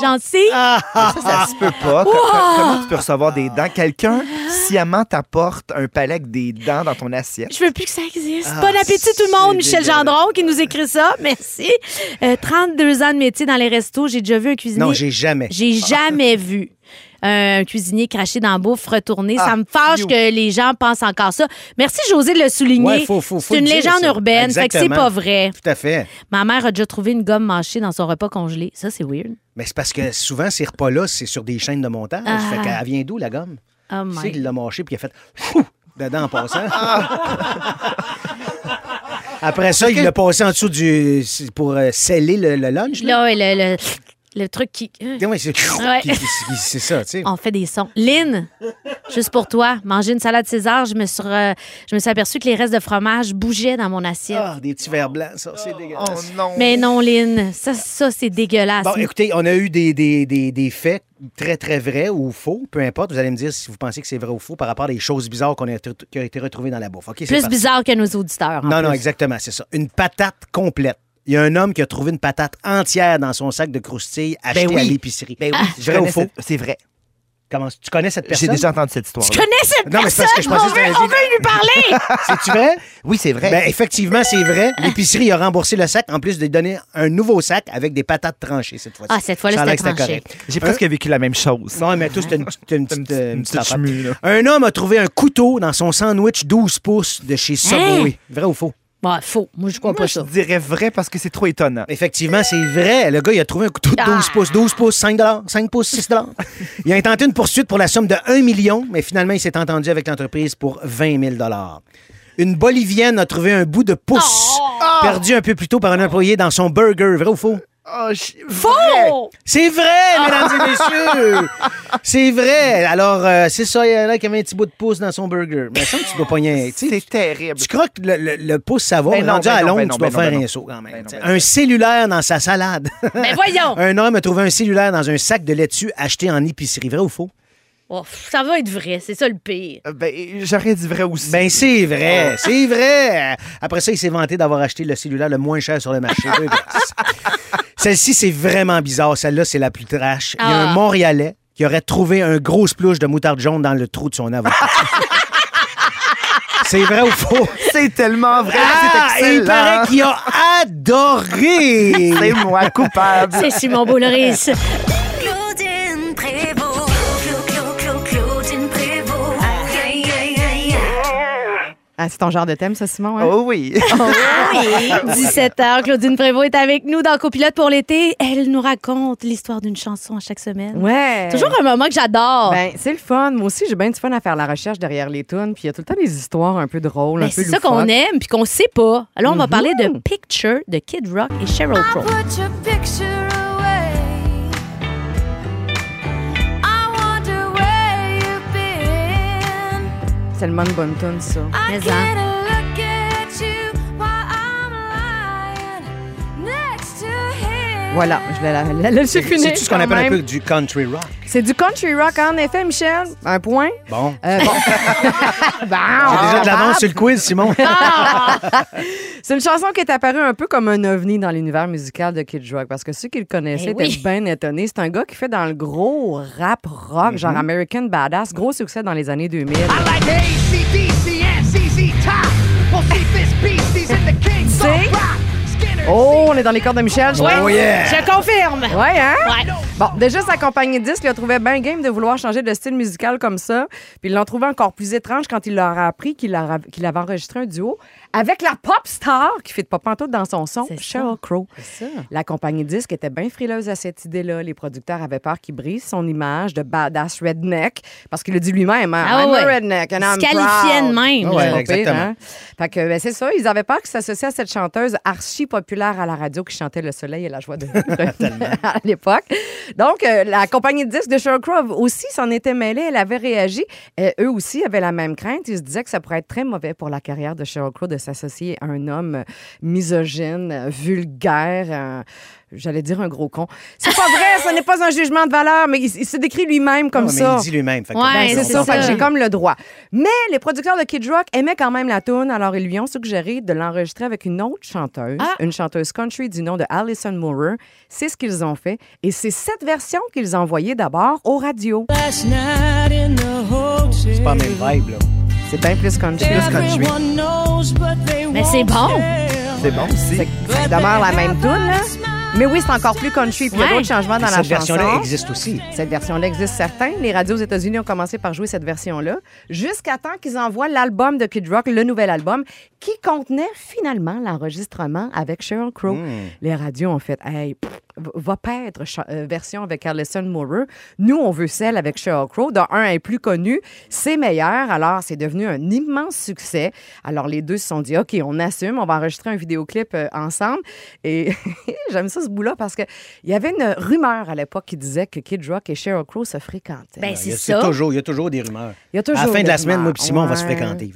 Gentil. Ah, Ça, ça se peut pas. Co- co- Comment tu peux recevoir des dents? Quelqu'un sciemment t'apporte un palais avec des dents dans ton assiette. Je veux plus que ça existe. Ah, bon appétit tout le monde. Michel. Gendron qui nous écrit ça. Merci. Euh, 32 ans de métier dans les restos. J'ai déjà vu un cuisinier. Non, j'ai jamais. J'ai jamais vu un cuisinier cracher dans la bouffe, retourner. ça Ah, me fâche you. que les gens pensent encore ça. Merci, José, de le souligner. Ouais, c'est une dire, légende ça. urbaine. Fait que c'est pas vrai. Tout à fait. Ma mère a déjà trouvé une gomme mâchée dans son repas congelé. Ça, c'est weird. Mais c'est parce que souvent, ces repas-là, c'est sur des chaînes de montage. Ah. Fait qu'elle vient d'où, la gomme? Oh Tu sais qu'il l'a mâché puis il a fait Fou! dedans en passant? Après ça, il l'a passé en dessous du. Pour euh, sceller le, le lunch. Là? Là, ouais, le, le, le truc qui. Ouais, c'est Ouais. qui- c'est ça, tu sais. On fait des sons. Lynn, juste pour toi, manger une salade César, je me suis, re- je me suis aperçue que les restes de fromage bougeaient dans mon assiette. Ah, des petits verres blancs, ça, c'est Oh dégueulasse. non. Mais non, Lynn, ça, ça c'est dégueulasse. Bon, écoutez, on a eu des, des, des, des faits très, très vrais ou faux, peu importe. Vous allez me dire si vous pensez que c'est vrai ou faux par rapport à des choses bizarres qu'on a, qui ont été retrouvées dans la bouffe. Plus bizarre que nos auditeurs. en Non, non, exactement, c'est ça. Une patate complète. Il y a un homme qui a trouvé une patate entière dans son sac de croustilles acheté Ben oui. à l'épicerie. Ben oui, je Vrai ou faux? C'est vrai. Comment, tu connais cette J'ai personne? déjà entendu cette histoire. Je connais cette Non, mais c'est parce que je pensais on, veut, on veut lui parler. C'est-tu vrai? Oui, c'est vrai. Ben, effectivement, c'est vrai. L'épicerie a remboursé le sac en plus de donner un nouveau sac avec des patates tranchées cette fois-ci. Ah, cette fois-là, c'était tranché. correct. J'ai presque vécu la même chose. Non, mais toi, c'était une, petite- une petite, petite- petite. Un homme a trouvé un couteau dans son sandwich 12 pouces de chez Subway. Vrai ou faux? Bah, faux. Moi, je crois Moi, pas je ça. dirais vrai parce que c'est trop étonnant. Effectivement, c'est vrai. Le gars, il a trouvé un couteau de 12 Ah. pouces. 12 pouces, 5 5 pouces, 6 Il a intenté une poursuite pour la somme de 1 million, mais finalement, il s'est entendu avec l'entreprise pour 20 000 Une Bolivienne a trouvé un bout de pouce perdu un peu plus tôt par un employé dans son burger. Vrai ou faux? Oh, je- Faux! C'est vrai, mesdames et messieurs! C'est vrai. Alors, euh, c'est ça, il y en a qui avait un petit bout de pouce dans son burger. Mais ça, tu dois pas rien. C'est terrible. Tu crois que le, le- le pouce, ça va, Ben non, rendu ben à ben non, tu dois ben faire ben un saut quand même. Ben ben un cellulaire dans sa salade. Mais voyons. un homme a trouvé un cellulaire dans un sac de laitue acheté en épicerie. Vrai ou faux? Oh, ça va être vrai. C'est ça le pire. Euh, Ben, j'aurais dit vrai aussi. Ben, c'est vrai. C'est vrai. Après ça, il s'est vanté d'avoir acheté le cellulaire le moins cher sur le marché. Celle-ci, c'est vraiment bizarre. Celle-là, c'est la plus trash. Il y a Ah. un Montréalais qui aurait trouvé un gros splouche de moutarde jaune dans le trou de son avocat. c'est vrai ou faux? c'est tellement vrai. Ah, c'est il paraît qu'il a adoré. C'est moi coupable. C'est Simon Boulris. Ah, c'est ton genre de thème, ça, Simon? hein? Oh oui. Oui. 17h, Claudine Prévost est avec nous dans Copilote pour l'été. Elle nous raconte l'histoire d'une chanson à chaque semaine. Ouais. Toujours un moment que j'adore. Ben, c'est le fun. Moi aussi, j'ai bien du fun à faire la recherche derrière les tunes. Puis il y a tout le temps des histoires un peu drôles, Ben, un peu c'est ça qu'on aime puis qu'on sait pas. Alors, on va Mhm. parler de Picture de Kid Rock et Sheryl Crow. Tellement une bonne tune, ça. Mais get hein. a look at you while I'm lying next to him. Voilà, je vais la, la laisser C'est tout ce qu'on appelle un peu du country rock. C'est du country rock, en effet, Michel. Un point. Bon. Euh, bon. Bon, J'ai déjà de l'avance sur le quiz, Simon. C'est une chanson qui est apparue un peu comme un ovni dans l'univers musical de Kid Rock parce que ceux qui le connaissaient Eh oui. étaient bien étonnés. C'est un gars qui fait dans le gros rap rock, Mhm. genre American Badass, gros succès dans les années 2000. C'est- Oh, on est dans les cordes de Michel, je. Oh yeah! Je confirme. Ouais, hein? Ouais. Bon, déjà, sa compagnie de disques le trouvait bien game de vouloir changer de style musical comme ça. Puis ils l'ont trouvé encore plus étrange quand il leur a appris qu'il avait enregistré un duo avec la pop star qui fait de pop pantoute dans son son. Sheryl Crow. C'est ça. La compagnie de disques était bien frileuse à cette idée-là. Les producteurs avaient peur qu'il brise son image de badass redneck parce qu'il le dit lui-même. Hein, Ah I'm ouais. a redneck and Il se I'm qualifiait proud. de même, Ah exactement. pire, hein? Fait que ben, c'est ça, ils avaient peur qu'il s'associe à cette chanteuse archi populaire à la radio qui chantait Le soleil et la joie de à l'époque. Donc, euh, la compagnie de disques de Sheryl Crow aussi s'en était mêlée. Elle avait réagi. Eux aussi avaient la même crainte. Ils se disaient que ça pourrait être très mauvais pour la carrière de Sheryl Crow de s'associer à un homme misogyne, vulgaire, euh, j'allais dire un gros con. C'est pas vrai, ce n'est pas un jugement de valeur, mais il, il se décrit lui-même comme mais ça. il dit lui-même. Ouais, Ben, c'est ça, ça. j'ai comme le droit. Mais les producteurs de Kid Rock aimaient quand même la tune, alors ils lui ont suggéré de l'enregistrer avec une autre chanteuse, Ah. une chanteuse country du nom de Alison Moorer. C'est ce qu'ils ont fait et c'est cette version qu'ils ont envoyée d'abord aux radios. C'est pas la même vibe, là. C'est bien plus country. Plus country. Mais c'est bon. C'est bon aussi. C'est ça demeure la même tune, là. Mais oui, c'est encore plus country. Puis il y a d'autres changements dans la Cette chanson. version-là existe aussi. Cette version-là existe certains. Les radios aux États-Unis ont commencé par jouer cette version-là jusqu'à temps qu'ils envoient l'album de Kid Rock, le nouvel album, qui contenait finalement l'enregistrement avec Sheryl Crow. Hmm. Les radios ont fait Hey, pff, va cha- euh, version avec Alison Moorer. Nous, on veut celle avec Sheryl Crow. Dans un, elle est plus connue, c'est meilleur. Alors, c'est devenu un immense succès. Alors, les deux se sont dit OK, on assume, on va enregistrer un vidéoclip euh, ensemble. Et j'aime ça, ce bout-là, parce qu'il y avait une rumeur à l'époque qui disait que Kid Rock et Sheryl Crow se fréquentaient. Ben, Il y c'est a- ça. toujours, il y a toujours des rumeurs. Il y a toujours à la fin de la semaine, moi et Simon, on va se Ouais? fréquenter.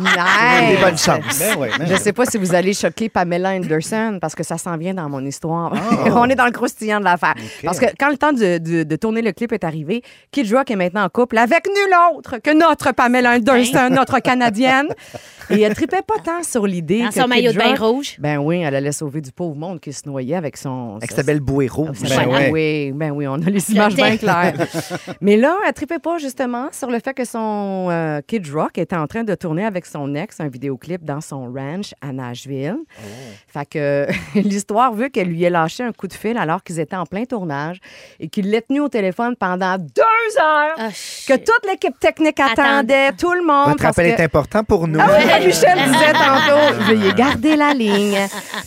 Nice. Des bonnes chances. Ben ouais, ben Je ouais. sais pas si vous allez choquer Pamela Anderson parce que ça s'en vient dans mon histoire. L'histoire. Ah. On est dans le croustillant de l'affaire. Parce que quand le temps de, de- de tourner le clip est arrivé, Kid Rock est maintenant en couple avec nul autre que notre Pamela Anderson, notre Canadienne. Et elle tripait pas tant sur l'idée Dans que son Kid maillot de bain rouge. Ben oui, elle allait sauver du pauvre monde qui se noyait avec son... Avec sa- belle bouée rouge. Ben ben ouais. oui, ben oui, on a les images bien claires. Mais là, elle tripait pas justement sur le fait que son euh, Kid Rock était en train de tourner avec son ex un vidéoclip dans son ranch à Nashville. Fait que l'histoire veut qu'elle lui ait lâché un coup de fil alors qu'ils étaient en plein tournage et qu'il l'ait tenu au téléphone pendant deux heures. Ah, que toute l'équipe technique attendait, tout le monde. Votre parce appel que- est important pour nous. ah ouais, Michel disait tantôt, veuillez garder la ligne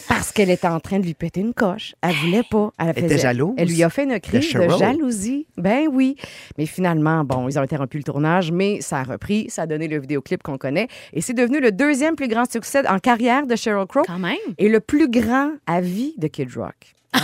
parce qu'elle était en train de lui péter une coche. Elle voulait pas. Elle, Elle était jalouse Elle lui a fait une crise de, jalousie. Ben oui. Mais finalement, bon, ils ont interrompu le tournage, mais ça a repris. Ça a donné le vidéoclip qu'on connaît. Et c'est devenu le deuxième plus grand succès en carrière de Sheryl Crow Quand même. et le plus grand à vie de Kid Rock. Ah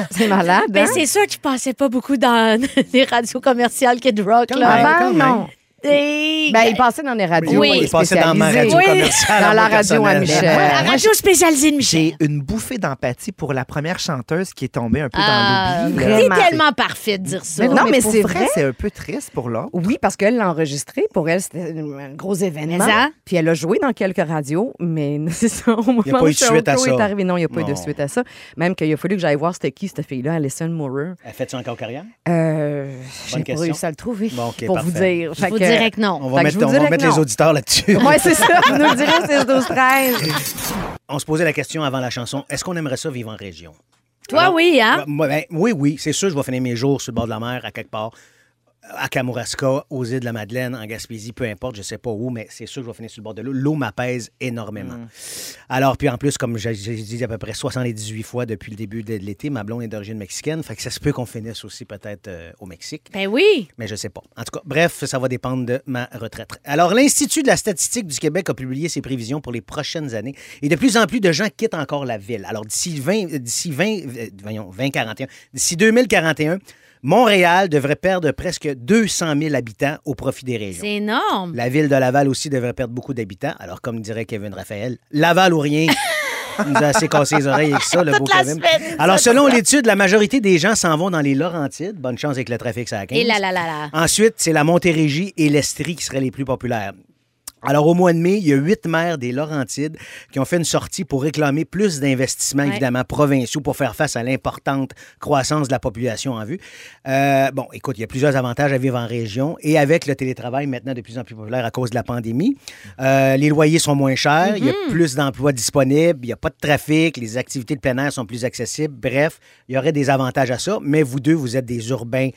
ouais. C'est malade, Ben, hein? c'est sûr que je passais pas beaucoup dans les radios commerciales Kid Rock. Quand Là. même. Avant, quand même. Et- Ben, il passait dans les radios Oui. Il passait dans ma radio Oui. commerciale. Dans la radio à. Michel. la radio spécialisée de Michel. J'ai une bouffée d'empathie pour la première chanteuse qui est tombée un peu Ah, dans l'oubli. T'es là. Vraiment. tellement parfait de dire ça. Mais non, mais c'est vrai, vrai. c'est un peu triste pour l'autre. Oui, parce qu'elle l'a enregistré. Pour elle, c'était un gros événement. Ça? Puis elle a joué dans quelques radios, mais c'est ça. Au moment Il y a pas eu de suite à ça. est arrivé, non, il n'y a pas eu de suite à ça. Même qu'il a fallu que j'aille voir c'était qui cette fille-là, Alison Moorer. Elle fait-tu encore carrière? Euh, j'ai pas réussi à le trouver. Pour vous dire. Dirais que non. On Fait va mettre, je vous on va dirais mettre que les auditeurs là-dessus. Ouais, c'est ça. Vous nous le direz, c'est 12 13 On se posait la question avant la chanson est-ce qu'on aimerait ça vivre en région? Toi, oui, hein? moi, ben, Oui, oui, c'est sûr, je vais finir mes jours sur le bord de la mer, à quelque part, à Kamouraska, aux îles de la Madeleine, en Gaspésie, peu importe, je sais pas où, mais c'est sûr que je vais finir sur le bord de l'eau. L'eau m'apaise énormément. Alors, puis en plus, comme j'ai dit à peu près 78 fois depuis le début de l'été, ma blonde est d'origine mexicaine, fait que ça se peut qu'on finisse aussi peut-être euh, au Mexique. Ben oui. Mais je sais pas. En tout cas, bref, ça va dépendre de ma retraite. Alors, l'Institut de la statistique du Québec a publié ses prévisions pour les prochaines années et de plus en plus de gens quittent encore la ville. Alors, d'ici 20, euh, d'ici 20, euh, voyons, 2041, d'ici 2041, Montréal devrait perdre presque 200 000 habitants au profit des régions. C'est énorme. La ville de Laval aussi devrait perdre beaucoup d'habitants. Alors, comme dirait Kevin Raphaël, Laval ou rien. Il nous a assez cassé les oreilles avec ça, le beau Kevin. semaine, Alors, selon l'étude, la majorité des gens s'en vont dans les Laurentides. Bonne chance avec le trafic, ça a 15. Et là, là, là, là. Ensuite, c'est la Montérégie et l'Estrie qui seraient les plus populaires. Alors, au mois de mai, il y a huit maires des Laurentides qui ont fait une sortie pour réclamer plus d'investissements, Ouais. évidemment, provinciaux pour faire face à l'importante croissance de la population en vue. Euh, bon, écoute, il y a plusieurs avantages à vivre en région et avec le télétravail maintenant de plus en plus populaire à cause de la pandémie. Euh, les loyers sont moins chers, il y a plus d'emplois disponibles, il n'y a pas de trafic, les activités de plein air sont plus accessibles. Bref, il y aurait des avantages à ça, mais vous deux, vous êtes des urbains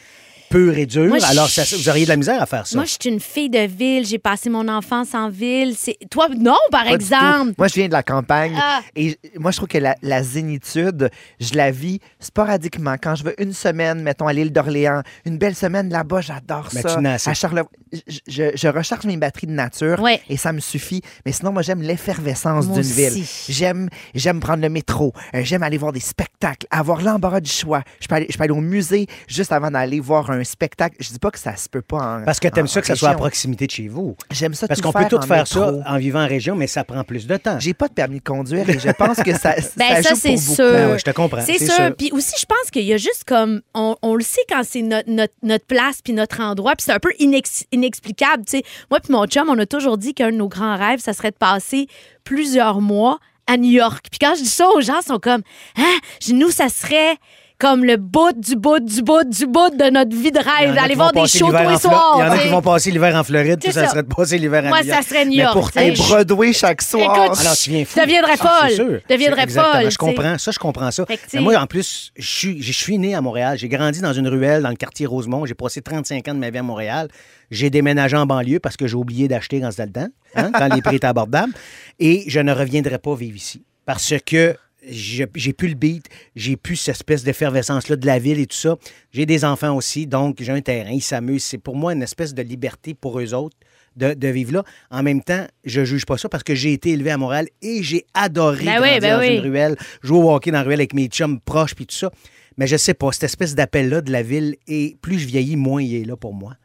purs et durs, Moi, je- alors ça- vous auriez de la misère à faire ça. Moi, je suis une fille de ville. J'ai passé mon enfance en ville. C'est Toi, non, par Pas exemple. Moi, je viens de la campagne Ah. et moi, je trouve que la, la zénitude, je la vis sporadiquement. Quand je veux une semaine, mettons, à l'île d'Orléans, une belle semaine là-bas, j'adore Mais ça. tu. À Charlevoix, je, je- je recharge mes batteries de nature Ouais. et ça me suffit. Mais sinon, moi, j'aime l'effervescence d'une ville. J'aime, j'aime prendre le métro. Euh, j'aime aller voir des spectacles, avoir l'embarras du choix. Je peux, aller, je peux aller au musée juste avant d'aller voir un spectacle. Je dis pas que ça se peut pas en Parce que tu aimes en- ça en que ça soit à proximité de chez vous. J'aime ça Parce qu'on peut tout en faire ça en vivant en région, mais ça prend plus de temps. J'ai pas de permis de conduire et je pense que ça, Ben, ça, c'est sûr. Ben ouais, je te comprends. C'est sûr. Puis aussi, je pense qu'il y a juste comme. On, on le sait quand c'est notre, notre, notre place puis notre endroit. Puis c'est un peu inex- inexplicable. Tu sais, moi puis mon chum, on a toujours dit qu'un de nos grands rêves, ça serait de passer plusieurs mois à New York. Puis quand je dis ça aux gens, ils sont comme Hein? Nous, ça serait comme le bout du bout du bout du bout de notre vie de rêve. D'aller voir des shows tous les soirs. Il y en a qui vont passer l'hiver en Floride, ça, ça. serait de passer l'hiver en Moi, New York. ça serait New Mais York. pour tu sais. Et Broadway chaque soir. Écoute, Alors, tu viens fou. Deviendrais Ah, folle. sûr. Deviendrais C'est- exactement. folle, Je comprends ça, je comprends ça. Mais moi, en plus, je suis, né à Montréal. J'ai grandi dans une ruelle dans le quartier Rosemont. J'ai passé 35 ans de ma vie à Montréal. J'ai déménagé en banlieue parce que j'ai oublié d'acheter quand c'était le temps, hein, quand les prix étaient abordables. Et je ne reviendrai pas vivre ici parce que j'ai plus le beat, j'ai plus cette espèce d'effervescence-là de la ville et tout ça. J'ai des enfants aussi, donc j'ai un terrain, ils s'amusent. C'est pour moi une espèce de liberté pour eux autres de, de vivre là. En même temps, je juge pas ça parce que j'ai été élevé à Montréal et j'ai adoré Ben oui, ben dans oui. une ruelle, jouer au hockey dans la ruelle avec mes chums proches puis tout ça. Mais je sais pas, cette espèce d'appel-là de la ville, et plus je vieillis, moins il est là pour moi.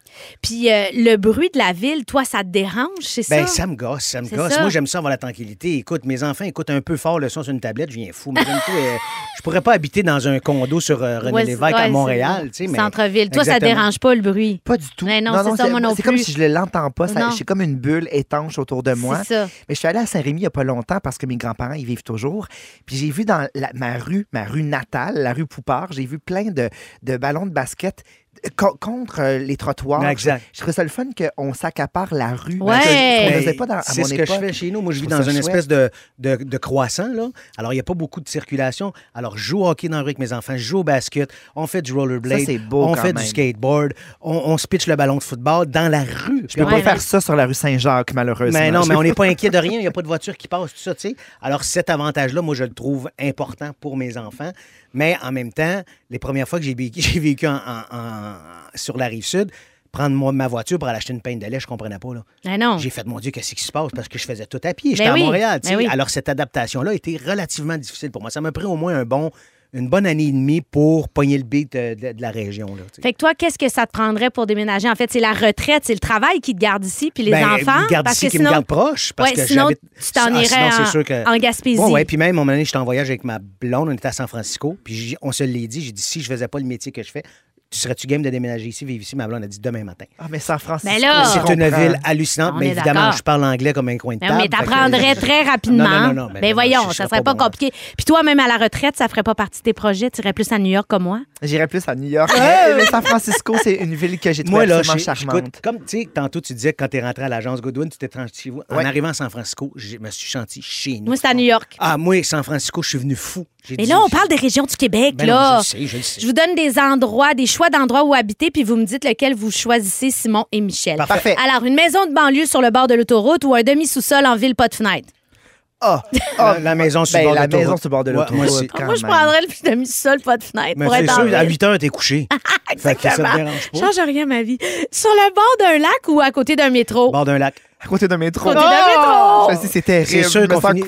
Puis euh, le bruit de la ville, toi, ça te dérange, c'est Ben, ça? ça me gosse, ça me C'est gosse. ça. Moi, j'aime ça avoir la tranquillité. Écoute, mes enfants écoutent un peu fort le son sur une tablette, je viens fou. Mais tout, euh, je pourrais pas habiter dans un condo sur euh, René Ouais, Lévesque ouais, à c'est- Montréal, tu sais, mais Centre-ville. Toi, ça dérange pas le bruit? Pas du tout. Mais non, c'est ça, c'est- moi non C'est comme si je ne l'entends pas. J'ai comme une bulle étanche autour de moi. C'est ça. Mais je suis allée à Saint-Rémy il n'y a pas longtemps parce que mes grands-parents y vivent toujours. Puis j'ai vu dans la- ma rue, ma rue natale, la rue Poupard, j'ai vu plein de, de ballons de basket co- contre euh, les trottoirs. Exact. Je trouvais ça le fun qu'on s'accapare la rue. Ouais. Ben, C'est mon ce que je fais chez nous. Moi, je vis dans trouve une espèce de, de, de croissant. Là. Alors, il n'y a pas beaucoup de circulation. Alors, je joue au hockey dans la rue avec mes enfants, je joue au basket, on fait du rollerblade, Ça, c'est beau on quand fait même. du skateboard, on, on se pitch le ballon de football dans la rue. Je peux Ouais. pas faire ça sur la rue Saint-Jacques, malheureusement. Mais non, mais on n'est pas inquiet de rien. Il n'y a pas de voiture qui passe, tout ça, tu sais. Alors, cet avantage-là, moi, je le trouve important pour mes enfants. Mais en même temps, les premières fois que j'ai vécu, j'ai vécu en- en- en- sur la rive sud, prendre moi, ma voiture pour aller acheter une peine de lait, je comprenais pas. Là. Ben non. J'ai fait, mon Dieu, qu'est-ce qui se passe? Parce que je faisais tout à pied. J'étais Ben à oui, Montréal. ben oui. Alors, cette adaptation-là a été relativement difficile pour moi. Ça m'a pris au moins un bon, une bonne année et demie pour pogner le beat euh, de, de la région. Là. Fait que toi, qu'est-ce que ça te prendrait pour déménager? En fait, c'est la retraite, c'est le travail qui te garde ici, puis les Ben, enfants? parce ici, que qui sinon, me gardent proche. Parce Ouais, que sinon, j'habite- tu t'en Ah, irais en- sûr que- en Gaspésie. Ouais, ouais. Puis même, mon année, j'étais en voyage avec ma blonde, on était à San Francisco. Puis on se l'est dit, j'ai dit, si je faisais pas le métier que je fais, tu serais-tu game de déménager ici, vivre ici? Ma blonde a dit demain matin. Ah, mais San Francisco. C'est une ville hallucinante, On mais évidemment, je parle anglais comme un coin de Non, table. mais que- t'apprendrais très rapidement. Non, non, non, non, mais Ben voyons, je- je ça serait pas compliqué. Puis toi, même à la retraite, ça ferait pas partie de tes projets? Tu irais plus à New York comme moi? J'irais plus à New York. mais, mais San Francisco, c'est une ville que j'ai Moi, trouvée là, absolument je- charmante. écoute, comme tu sais, tantôt, tu disais que quand tu es rentré à l'agence Goodwin, tu t'es tranché chez vous. En Ouais. arrivant à San Francisco, je me suis senti chez nous. Moi, c'est à New York. Ah, moi, San Francisco, je suis venu fou. Mais là, on parle des régions du Québec, Ben là. je le sais, je le sais. Je vous donne des endroits, des choix d'endroits où habiter, puis vous me dites lequel vous choisissez, Simon et Michel. Parfait. Alors, une maison de banlieue sur le bord de l'autoroute ou un demi-sous-sol en ville, pas de fenêtre? Ah, La, la maison sur ben, le bord la de l'autoroute. maison sur le bord de Ouais, l'autoroute. moi moi, je prendrais le demi-sous-sol, pas de fenêtre, Mais pour c'est être en sûr, à 8 heures, t'es couché. ça Exactement. pas. Change rien ma vie. Sur le bord d'un lac ou à côté d'un métro? Bord d'un lac. À côté d'un métro. Côté d'un métro! C'est terrible.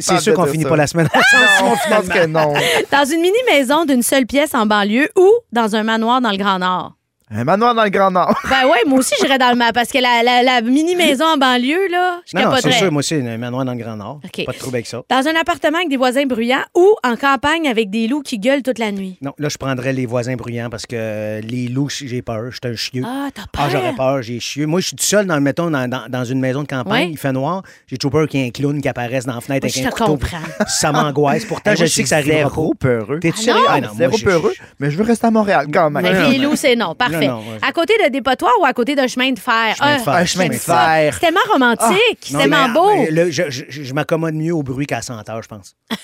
C'est sûr qu'on finit, pas la semaine ensemble, Non, je pense que non. Dans une mini-maison d'une seule pièce en banlieue ou dans un manoir dans le Grand Nord? Un manoir dans le Grand Nord. Ben ouais, moi aussi, j'irais dans le manoir parce que la, la- la mini-maison en banlieue, là, je Non, non, c'est capoterais. sûr, moi aussi, un manoir dans le Grand Nord. OK. Pas de trouble avec ça. Dans un appartement avec des voisins bruyants ou en campagne avec des loups qui gueulent toute la nuit? Non, là, je prendrais les voisins bruyants parce que les loups, j'ai peur. Je suis un chieux. Ah, t'as peur? Ah, j'aurais peur, j'ai chieux. Moi, je suis tout seul dans, le mettons, dans, dans- dans une maison de campagne, Ouais. il fait noir. J'ai toujours peur qu'il y ait un clown qui apparaisse dans la fenêtre Moi, avec je un te couteau. comprends. Ça m'angoisse. Pourtant, Moi, je je sais que ça arrivera zéro pas. peureux. T'es-tu Ah sérieux? non? Ah non, moi, Zéro je- peureux, mais je veux rester à Montréal quand même. Mais non, les loups, c'est non. Parfait. Non, non, ouais. À côté de dépotoir ou à côté d'un chemin de fer? Chemin de Ah, fer. Un chemin de fer. C'est tellement romantique. c'est tellement beau. mais je je- je m'accommode mieux au bruit qu'à 100 heures, je pense.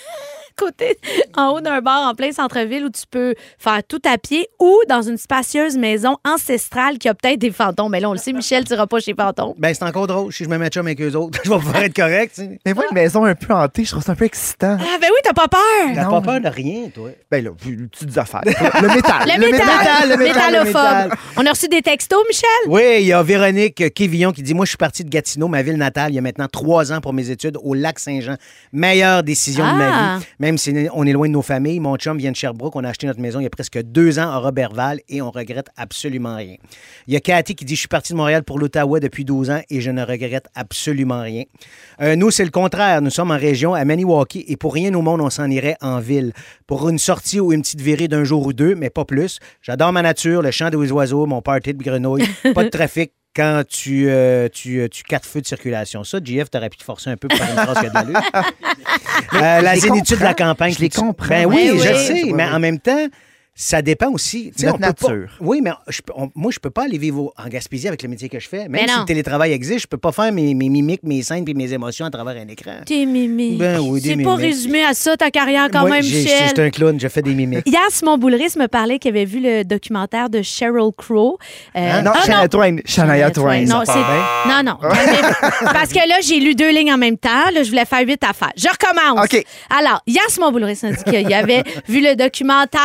côté, en haut d'un bar en plein centre-ville où tu peux faire tout à pied ou dans une spacieuse maison ancestrale qui a peut-être des fantômes. Mais là, on le sait, Michel, tu iras pas chez fantômes. Ben, c'est encore drôle. Si je me mets chum avec eux autres, je vais pouvoir être correct. tu sais. Mais moi, une maison un peu hantée, je trouve ça un peu excitant. Ah, ben oui, t'as pas peur. T'as pas peur de rien, toi? Ben là, petites affaires. Le métal. Le, métal, le métal, le métallophobe. métal. On a reçu des textos, Michel? Oui, il y a Véronique Kévillon qui dit Moi, je suis partie de Gatineau, ma ville natale, il y a maintenant trois ans pour mes études au lac Saint-Jean. Meilleure décision de Ah. ma vie. Même si on est loin de nos familles. Mon chum vient de Sherbrooke. On a acheté notre maison il y a presque deux ans à Robertval et on regrette absolument rien. Il y a Cathy qui dit Je suis partie de Montréal pour l'Ottawa depuis 12 ans et je ne regrette absolument rien. Euh, nous, c'est le contraire. Nous sommes en région à Maniwaki et pour rien au monde, on s'en irait en ville. Pour une sortie ou une petite virée d'un jour ou deux, mais pas plus. J'adore ma nature, le chant des oiseaux, mon party de grenouilles. Pas de trafic quand tu, euh, tu, euh, tu quatre feux de circulation. Ça, JF, t'aurais pu te forcer un peu pour faire une phrase qui a de l'allure. Euh, la les zénitude de la campagne. Je les comprends. Ben oui, je oui. sais, mais en même temps, ça dépend aussi. Notre on peut pas- nature. oui, mais je on- moi, je peux pas aller vivre en Gaspésie avec le métier que je fais. Même Mais si non. le télétravail existe, je peux pas faire mes, mes mimiques, mes scènes puis mes émotions à travers un écran. T'es mimi. Ben oui, des C'est pas mimiques. résumé à ça, ta carrière, quand Moi, même, Michel. C'est un clown, je fais des mimiques. Hier, Simon Boulris me parlait qu'il avait vu le documentaire de Sheryl Crow. Euh, Non, ah, Shania Twain. Shania Twain. Non, non, Parce que là, j'ai lu deux lignes en même temps. Là, je voulais faire huit affaires. Je recommence. OK. Alors, hier, Simon Boulris a dit qu'il avait vu le documentaire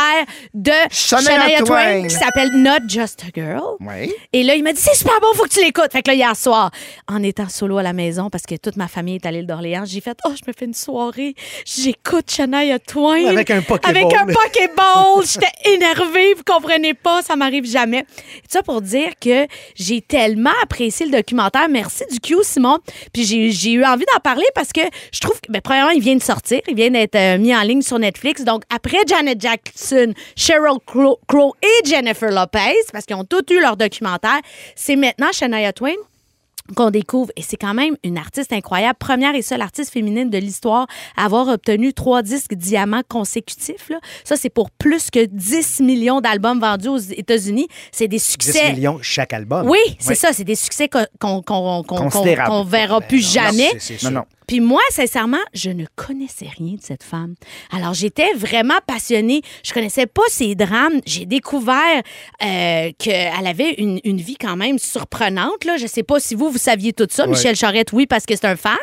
de Shania Shania Twain, Twain. qui s'appelle Not Just a Girl. Oui. Et là, il m'a dit, c'est super bon, faut que tu l'écoutes. Fait que là, hier soir, en étant solo à la maison, parce que toute ma famille est à l'île d'Orléans, j'ai fait, oh, je me fais une soirée, j'écoute Shania Twain. Avec un Pokéball. Avec un Pokéball. J'étais énervée, vous comprenez pas, ça m'arrive jamais. Tout ça pour dire que j'ai tellement apprécié le documentaire. Merci du Q, Simon. Puis j'ai eu envie d'en parler parce que je trouve que, ben, premièrement, il vient de sortir, il vient d'être euh, mis en ligne sur Netflix. Donc, après Janet Jackson, Sheryl Crow, Crow et Jennifer Lopez, parce qu'ils ont tous eu leur documentaire, c'est maintenant Shania Twain qu'on découvre. Et c'est quand même une artiste incroyable. Première et seule artiste féminine de l'histoire à avoir obtenu trois disques diamants consécutifs. Là. Ça, c'est pour plus que 10 millions d'albums vendus aux États-Unis. C'est des 10 succès. millions chaque album. Oui, c'est ça. C'est des succès qu'on qu'on- Considérable. qu'on verra plus non, jamais. sûr. Non, non. Puis moi, sincèrement, je ne connaissais rien de cette femme. Alors, j'étais vraiment passionnée. Je connaissais pas ses drames. J'ai découvert euh, qu'elle avait une, une vie quand même surprenante. Là. Je sais pas si vous, vous saviez tout ça. Ouais. Michel Charette, oui, parce que c'est un fan.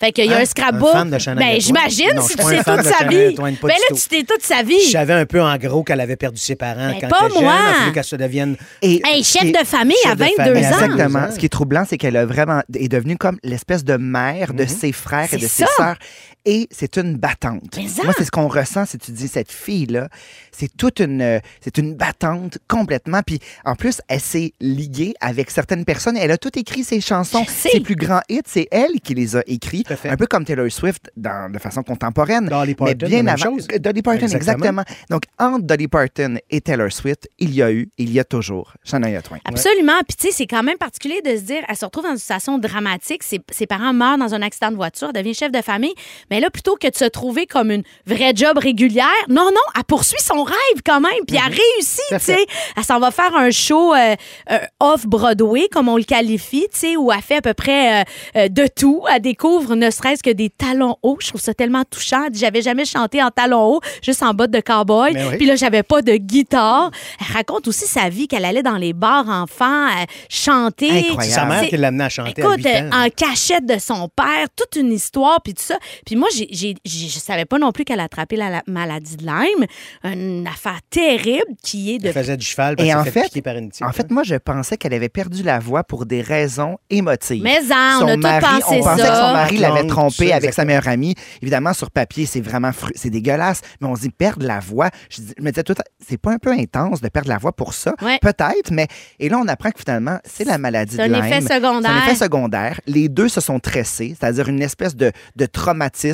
Fait qu'il y a Hein? un scrapbook. Un fan de Shania ben, j'imagine, Non, si fan toute de sa vie. Pas Ben là, tout. tu sais toute sa vie. Je savais un peu en gros qu'elle avait perdu ses parents Mais quand pas elle était jeune. moi. Fallu qu'elle se devienne Et Hey, chef de famille à chef de 22 famille. ans. Exactement. Ce qui est troublant, c'est qu'elle a vraiment est devenue comme l'espèce de mère de ses frères et C'est de ça. ses sœurs. Et c'est une battante. Mais ça. Moi, c'est ce qu'on ressent si tu dis cette fille-là. C'est toute une, euh, c'est une battante complètement. Puis en plus, elle s'est liée avec certaines personnes. Elle a tout écrit ses chansons. Ses plus grands hits, c'est elle qui les a écrits. Tout à fait. Un peu comme Taylor Swift dans, de façon contemporaine. Dolly mais Parton, bien la même avant. chose. Dolly Parton, Exactement. exactement. Donc entre Dolly Parton et Taylor Swift, il y a eu, il y a toujours Shania Twain. Absolument. Puis, tu sais, c'est quand même particulier de se dire, elle se retrouve dans une situation dramatique. Ses, ses parents meurent dans un accident de voiture, devient chef de famille. Mais là, plutôt que de se trouver comme une vraie job régulière, non, non, elle poursuit son rêve quand même. Puis, elle réussit, Tout à tu sais. Elle s'en va faire un show euh, euh, off-Broadway, comme on le qualifie, tu sais, où elle fait à peu près euh, euh, de tout. Elle découvre ne serait-ce que des talons hauts. Je trouve ça tellement touchant. Elle dit, J'avais jamais chanté en talons hauts, juste en bottes de cowboy. Oui. Puis là, j'avais pas de guitare. Elle raconte aussi sa vie, qu'elle allait dans les bars enfants, chanter. Incroyable. Sa mère qui l'a amenée à chanter Écoute, à 8 ans. en cachette de son père, toute une histoire, puis tout ça. Puis moi, j'ai, j'ai, j'ai- je savais pas non plus qu'elle a attrapé la, la maladie de Lyme, une affaire terrible qui est de Elle faisait du cheval parce Et qu'elle en fait, piquer par une. En fait, moi, je pensais qu'elle avait perdu la voix pour des raisons émotives. Mais en, on Son a mari, pensé on pensait ça. que son mari l'avait tout trompé ça, avec sa meilleure amie. Évidemment, sur papier, c'est vraiment fru- c'est dégueulasse. Mais on se dit perdre la voix. Je, dis- je me disais tout, c'est pas un peu intense de perdre la voix pour ça? Ouais. Peut-être, mais et là, on apprend que finalement, c'est la maladie C'est de un Lyme. effet secondaire. C'est un effet secondaire. Les deux se sont tressés, c'est-à-dire une espèce de, de traumatisme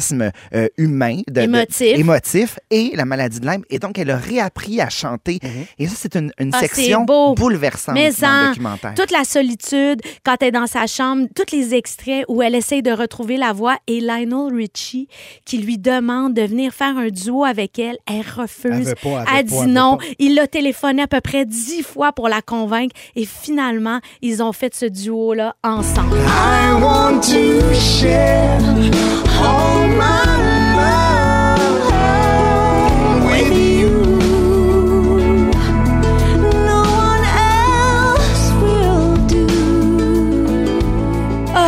euh, humain, de, de- Émotif. émotif, et la maladie de Lyme. Et donc, elle a réappris à chanter. Et ça, c'est une, une Ah, section bouleversante Mais dans en, le documentaire. toute la solitude, quand elle est dans sa chambre, tous les extraits où elle essaye de retrouver la voix et Lionel Richie qui lui demande de venir faire un duo avec elle, elle refuse. Elle pas, elle veut Elle pas, dit elle non. pas. Il l'a téléphoné à peu près dix fois pour la convaincre et finalement, ils ont fait ce duo-là ensemble. I want to share all my love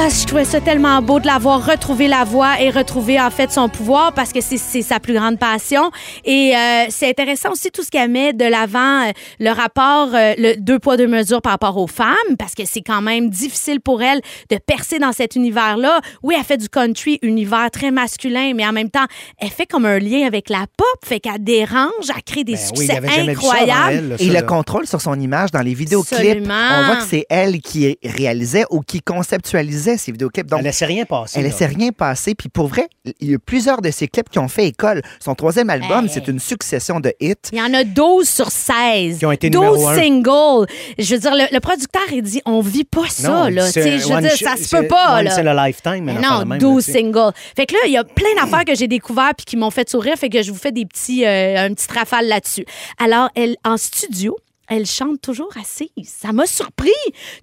Ah, je trouvais ça tellement beau de l'avoir retrouvé la voix et retrouver en fait son pouvoir parce que c'est- sa plus grande passion. Et euh, c'est intéressant aussi tout ce qu'elle met de l'avant, euh, le rapport, euh, le deux poids, deux mesures par rapport aux femmes parce que c'est quand même difficile pour elle de percer dans cet univers-là. Oui, elle fait du country, univers très masculin, mais en même temps, elle fait comme un lien avec la pop, fait qu'elle dérange, elle crée des Ben oui, succès avant incroyables. elle, là, Et ça, le là. contrôle sur son image dans les vidéoclips, Absolument. on voit que c'est elle qui réalisait ou qui conceptualisait ces vidéoclips. Donc, Elle laissait rien passer. elle laissait rien passer. Puis pour vrai, il y a plusieurs de ses clips qui ont fait école. Son troisième album, Hey. c'est une succession de hits. Il y en a 12 sur 16. Qui ont été 12 numéro un. singles. Je veux dire, le, le producteur, il dit, on vit pas ça, Non, là. Je veux dire, ça se peut pas, C'est là. le lifetime. Mais non, même, 12 là, tu sais. singles. Fait que là, il y a plein d'affaires que j'ai découvert puis qui m'ont fait sourire. Fait que je vous fais des petits, euh, un petit rafale là-dessus. Alors, elle, en studio, elle chante toujours assise. Ça m'a surpris.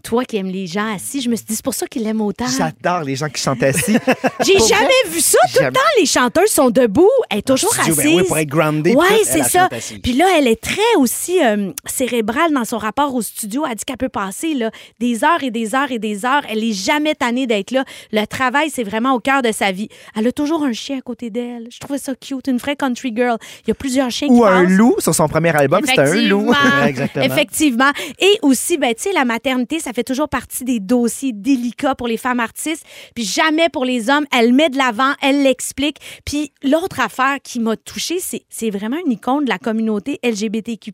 Toi qui aimes les gens assis, je me suis dit, c'est pour ça qu'il l'aime autant. J'adore les gens qui chantent assis. J'ai jamais vrai? vu ça. Tout le temps, les chanteurs sont debout. Elle est toujours assise. ben oui, pour être grounded, Oui, c'est ça. Puis là, elle est très aussi euh, cérébrale dans son rapport au studio. Elle dit qu'elle peut passer là, des heures et des heures et des heures. Elle est jamais tannée d'être là. Le travail, c'est vraiment au cœur de sa vie. Elle a toujours un chien à côté d'elle. Je trouvais ça cute. Une vraie country girl. Il y a plusieurs chiens qui Ou un passent. loup sur son premier album, c'était un loup. Effectivement. Exactement. Effectivement. Et aussi, ben, tu sais, la maternité, ça fait toujours partie des dossiers délicats pour les femmes artistes, puis jamais pour les hommes. Elle met de l'avant, elle l'explique. Puis l'autre affaire qui m'a touchée, c'est, c'est vraiment une icône de la communauté LGBTQ+,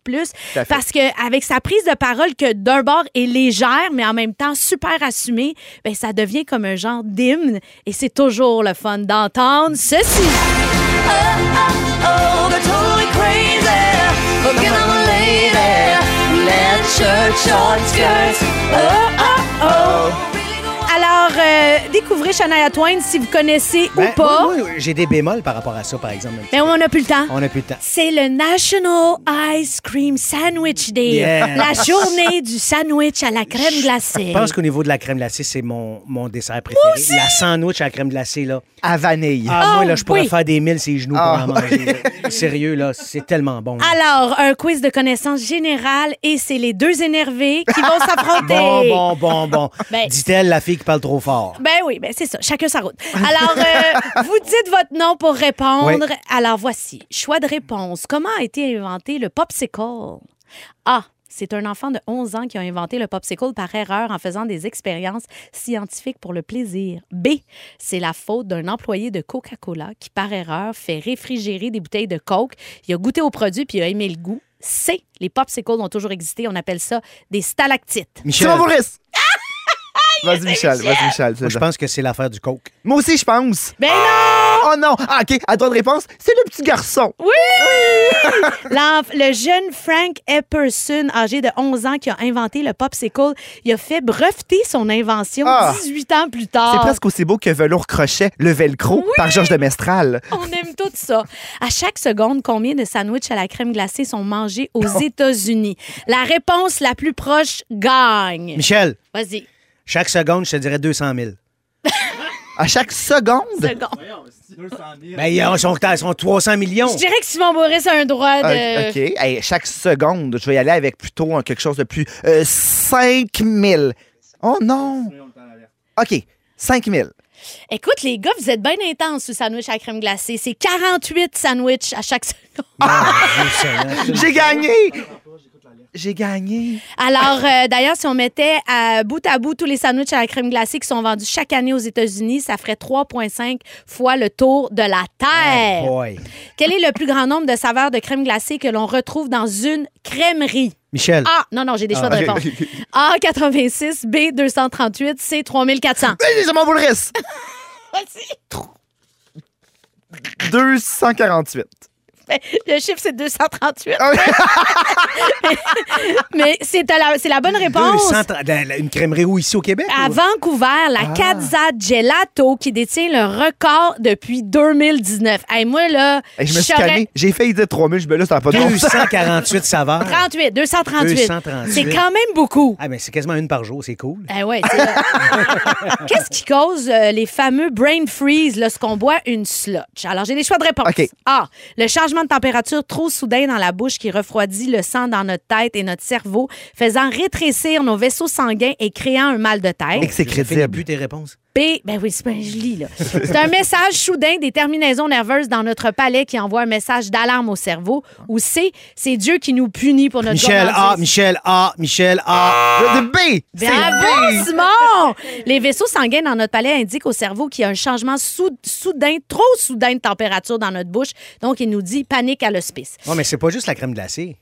parce que avec sa prise de parole que d'un bord est légère, mais en même temps super assumée, ben, ça devient comme un genre d'hymne, et c'est toujours le fun d'entendre ceci. Alors, euh, Shania Twain si vous connaissez Ben, ou pas. moi, moi, j'ai des bémols par rapport à ça, par exemple. Mais on n'a plus le temps. On n'a plus le temps. C'est le National Ice Cream Sandwich Day. La journée du sandwich à la crème glacée. Je pense qu'au niveau de la crème glacée, c'est mon, mon dessert préféré. La sandwich à la crème glacée, là. À vanille. Ah, moi, là, je pourrais oui. faire des milles ses genoux Ah. pour en manger. là. Sérieux, là, c'est tellement bon. là. Alors, un quiz de connaissances générales et c'est les deux énervés qui vont s'affronter. Bon, bon, bon, bon. Ben- Dit-elle, la fille qui parle trop fort. Ben oui, ben c'est ça. Chacun sa route. Alors, euh, vous dites votre nom pour répondre. Alors, voici. Choix de réponse. Comment a été inventé le popsicle? A. C'est un enfant de 11 ans qui a inventé le popsicle par erreur en faisant des expériences scientifiques pour le plaisir. B. C'est la faute d'un employé de Coca-Cola qui, par erreur, fait réfrigérer des bouteilles de Coke. Il a goûté au produit puis il a aimé le goût. C. Les popsicles ont toujours existé. On appelle ça des stalactites. Michel, Simon Bourris! Vas-y, Michel. Vas-y, Michel. moi, je pense que c'est l'affaire du coke. Moi aussi, je pense. Ben non! Oh non! Ah, OK. À toi de réponse, c'est le petit garçon. L'enf- le jeune Frank Epperson, âgé de 11 ans, qui a inventé le popsicle, il a fait breveter son invention Ah. 18 ans plus tard. C'est presque aussi beau que Velours Crochet, le velcro, par Georges de Mestral. On aime tout ça. À chaque seconde, combien de sandwichs à la crème glacée sont mangés aux États-Unis? La réponse la plus proche gagne. Michel, Vas-y. Chaque seconde, je te dirais 200 000. À chaque seconde? Seconde. Ben, ils sont, ils sont 300 millions. Je dirais que Simon Boris a un droit Ah, de... OK. Hey, chaque seconde, je vais y aller avec plutôt hein, quelque chose de plus. Euh, 5000. Oh non! OK. 5000. Écoute, les gars, vous êtes bien intenses sur sandwich à la crème glacée. C'est 48 sandwichs à chaque seconde. J'ai gagné! J'ai gagné. Alors, euh, d'ailleurs, si on mettait à bout à bout tous les sandwichs à la crème glacée qui sont vendus chaque année aux États-Unis, ça ferait 3,5 fois le tour de la Terre. Boy. Quel est le plus grand nombre de saveurs de crème glacée que l'on retrouve dans une crèmerie? Michel, A. Non, non, j'ai des choix de ok. réponse. A, 86. B, 238. C, 3400. Hey, C'est mon Boulris! 248. Le chiffre, c'est 238. Ah. Mais c'est la, bonne réponse. 230 la- la- une crèmerie où ici au Québec? À ou- Vancouver, la Ah. Cazza Gelato qui détient le record depuis 2019. Hey, moi, là, Hey, je me suis calmé. J'ai failli dire 3000, je me là, ça pas de bon sens. 248 saveurs. 38, 238. 238. C'est quand même beaucoup. Ah, ben c'est quasiment une par jour, c'est cool. Eh ouais. Qu'est-ce qui cause euh, les fameux brain freeze lorsqu'on boit une slotch? Alors, j'ai des choix de réponse. OK. A. Le changement de température trop soudain dans la bouche qui refroidit le sang dans notre tête et notre cerveau, faisant rétrécir nos vaisseaux sanguins et créant un mal de tête. Et c'est crédible. tes réponses. B, ben oui, c'est ben, je lis là. C'est un message soudain des terminaisons nerveuses dans notre palais qui envoie un message d'alarme au cerveau. Ou C, c'est Dieu qui nous punit pour notre Michel A. Michel A, Michel A. Le B! C'est Bravo, B! Simon! Les vaisseaux sanguins dans notre palais indiquent au cerveau qu'il y a un changement sou- soudain, trop soudain de température dans notre bouche. Donc, il nous dit panique à l'hospice. Non, mais c'est pas juste la crème glacée.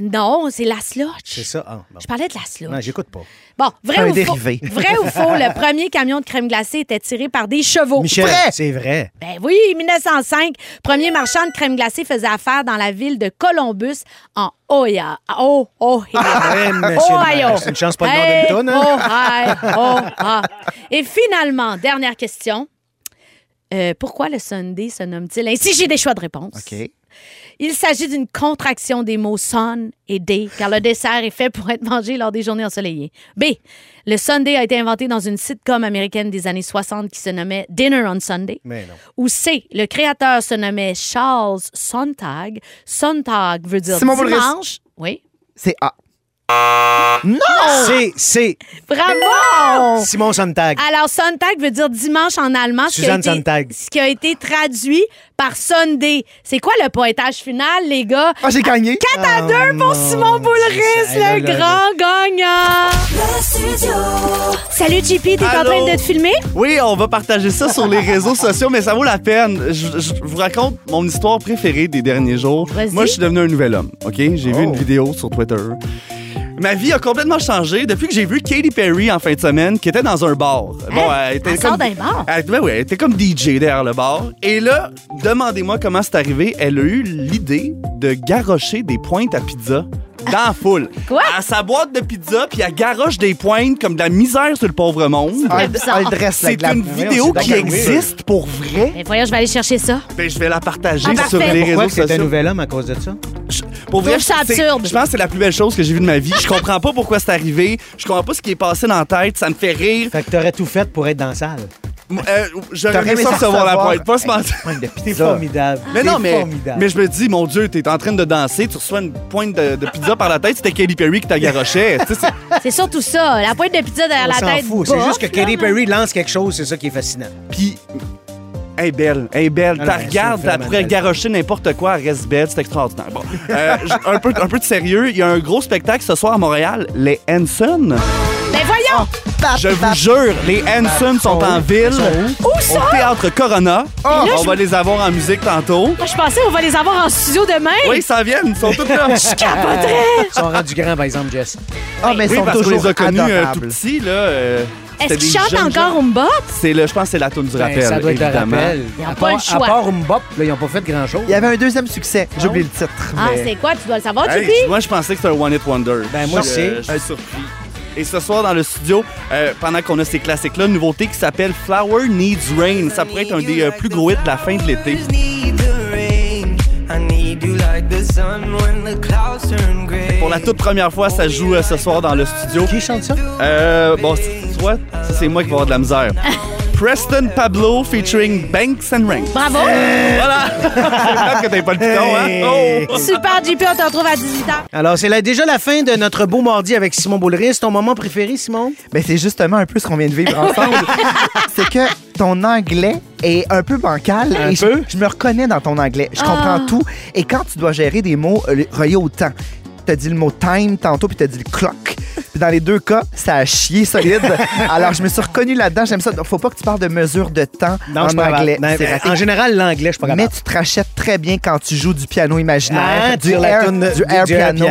Non, c'est la slotch. C'est ça. Ah, bon. Je parlais de la slotch. Non, j'écoute pas. Bon, vrai un ou, faux, dérivé. vrai ou faux, le premier camion de crème glacée était tiré par des chevaux. Michel, Vrai. c'est vrai. Ben oui, 1905, premier marchand de crème glacée faisait affaire dans la ville de Columbus, en Ohio. Oh. Ouais, monsieur le maire, Ohio. C'est une chance pas nom Hey, d'une tonne, hein? Ohio, Ohio. Et finalement, dernière question. Euh, pourquoi le Sunday se nomme-t-il ainsi? J'ai des choix de réponse. OK. Il s'agit d'une contraction des mots sun et day, car le dessert est fait pour être mangé lors des journées ensoleillées. B. Le Sunday a été inventé dans une sitcom américaine des années 60 qui se nommait Dinner on Sunday. Mais non. Ou C. Le créateur se nommait Charles Sontag. Sontag veut dire Simon Boulris. dimanche. Oui. C'est A. C'est, c'est Bravo! Simon Sontag. Alors, Sonntag veut dire dimanche en allemand. ce qui a Suzanne été- Sontag. Ce qui a été traduit par Sunday. C'est quoi le pointage final, les gars? Ah, j'ai gagné. 4 à 2 pour Simon Boulris, c'est ça. le Hey, là, là, grand gagnant. Salut, JP, t'es en Allô? train de te filmer? Oui, on va partager ça sur les réseaux sociaux, mais ça vaut la peine. Je, je vous raconte mon histoire préférée des derniers jours. Vas-y. Moi, je suis devenu un nouvel homme, OK? J'ai vu une vidéo sur Twitter. Ma vie a complètement changé depuis que j'ai vu Katy Perry en fin de semaine, qui était dans un bar. Bon, elle était Hein? Elle comme... sort d'un bar? Elle, ben oui, elle était comme DJ derrière le bar. Et là, demandez-moi comment c'est arrivé. Elle a eu l'idée de garrocher des pointes à pizza dans la foule. Quoi? À sa boîte de pizza, puis elle garoche des pointes comme de la misère sur le pauvre monde. Ah, elle- bizarre. elle dresse la C'est glace. une vidéo c'est qui existe pour vrai. Mais voyons, je vais aller chercher ça. Ben, je vais la partager Ah, sur les Pourquoi réseaux que t'es un sociaux. nouvel homme à cause de ça? Je- Pour Je trouve ça c'est- absurde. Je pense que c'est la plus belle chose que j'ai vue de ma vie. Je comprends pas pourquoi c'est arrivé. Je comprends pas ce qui est passé dans la tête. Ça me fait rire. Fait que t'aurais tout fait pour être dans la salle. Euh, J'aurais aimé ça recevoir la pointe. Pas se mentir. Pointe de T'es formidable. Mais non, mais, formidable. mais je me dis, mon Dieu, t'es en train de danser, tu reçois une pointe de, de pizza par la tête, c'était Katy Perry qui t'a sais, c'est- surtout ça. La pointe de pizza derrière On la tête. fout. C'est juste que là. Katy Perry lance quelque chose, c'est ça qui est fascinant. Puis, elle est belle, elle est belle. Non, T'as regardes, t'as belle. garocher n'importe quoi, elle reste belle, c'est extraordinaire. Bon. Euh, un, peu, un peu de sérieux, il y a un gros spectacle ce soir à Montréal, les Hanson. Voyons! Je vous jure, les Hanson sont en ville, Où? Ça? au théâtre Corona. On va les avoir en musique tantôt. Moi, je pensais qu'on va les avoir en studio demain. Oui, ça vient, ils sont tous là. Ils sont rendus grands, par exemple, Jess. Ah, mais ils Oui, sont parce qu'on toujours les a connus euh, tout adorables. petits, là. euh, Est-ce qu'ils chantent jeunes encore. Umba? C'est le, je pense que c'est la tune du Ben, rappel, ça doit être le évidemment. rappel. Ils ont à pas part, le choix. À part là, ils n'ont pas fait grand-chose. Il y avait un deuxième succès. J'ai oublié le titre. Ah, mais- c'est quoi? Tu dois le savoir, Hey, JP? moi, je pensais que c'était un One Hit Wonder. Ben, moi, Je- c'est- Je suis surpris. Et ce soir, dans le studio, euh, pendant qu'on a ces classiques-là, une nouveauté qui s'appelle Flower Needs Rain. Ça pourrait être un des euh, plus gros hits de la fin de l'été. Pour la toute première fois, ça joue euh, ce soir dans le studio. Qui chante ça? Euh, bon, c- tu vois, ça, c'est moi qui vais avoir de la misère. Preston Pablo featuring Banks and Ring. Bravo! Voilà! c'est que t'aies pas le piton, hein? Oh! Super, JP, on te retrouve à 18h. Alors, c'est là- déjà la fin de notre beau mardi avec Simon Boulris. Ton moment préféré, Simon? Ben, c'est justement un peu ce qu'on vient de vivre ensemble. c'est que ton anglais est un peu bancal. Un et peu? Je, me reconnais dans ton anglais. Je comprends Ah. tout. Et quand tu dois gérer des mots euh, reliés au temps, t'as dit le mot time tantôt, puis t'as dit le clock. Puis dans les deux cas, ça a chié solide. Alors, je me suis reconnu là-dedans. J'aime ça. Faut pas que tu parles de mesure de temps Non, en anglais. Non, en général, l'anglais, je suis pas Mais tu te rachètes très bien quand tu joues du piano imaginaire. Ah, du, air, toune- du du- air du air piano.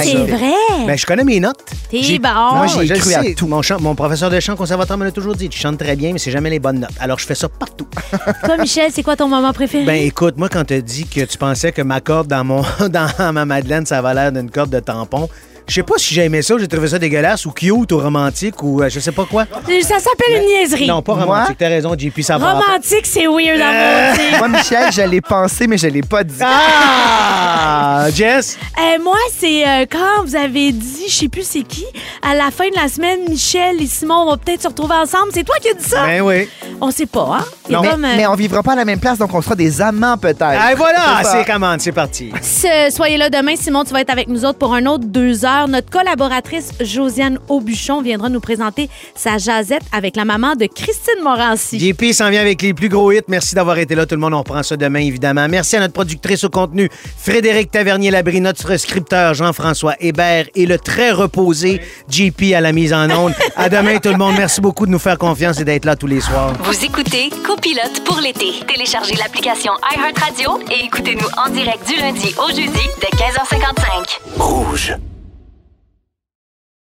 c'est vrai. Ben, je connais mes notes. T'es bon. Moi, j'ai je cru à tout. Mon, chant- mon professeur de chant conservatoire me l'a toujours dit. Tu chantes très bien, mais c'est jamais les bonnes notes. Alors, je fais ça partout. Toi, Michel, c'est quoi ton moment préféré? Ben, écoute, moi, quand t'as dit que tu pensais que ma corde dans mon dans ma Madeleine, ça avait l'air d'une corde de tampon, je sais pas si j'ai aimé ça, j'ai trouvé ça dégueulasse ou cute ou romantique ou euh, je sais pas quoi. Ça s'appelle une niaiserie. Non, pas romantique. T'as raison, JP, ça va. Romantique, c'est weird à maudit. Moi, Michel, je l'ai pensé, mais je l'ai pas dit. Ah! Jess? Euh, moi, c'est euh, quand vous avez dit, je sais plus c'est qui, à la fin de la semaine, Michel et Simon vont peut-être se retrouver ensemble. C'est toi qui as dit ça? Ben oui. On sait pas, hein? A mais, comme, euh, mais on vivra pas à la même place, donc on sera des amants peut-être. Ah, voilà, C'est ça. c'est commande, c'est parti. Ce- Soyez là demain. Simon, tu vas être avec nous autres pour un autre deux heures. Notre collaboratrice Josiane Aubuchon viendra nous présenter sa jazette avec la maman de Christine Morancy. JP s'en vient avec les plus gros hits. Merci d'avoir été là, tout le monde. On reprend ça demain, évidemment. Merci à notre productrice au contenu, Frédéric Tavernier-Labrie, notre scripteur, Jean-François Hébert et le très reposé JP à la mise en onde. À demain, tout le monde. Merci beaucoup de nous faire confiance et d'être là tous les soirs. Vous écoutez Copilote pour l'été. Téléchargez l'application iHeartRadio et écoutez-nous en direct du lundi au jeudi dès 15h55. Rouge.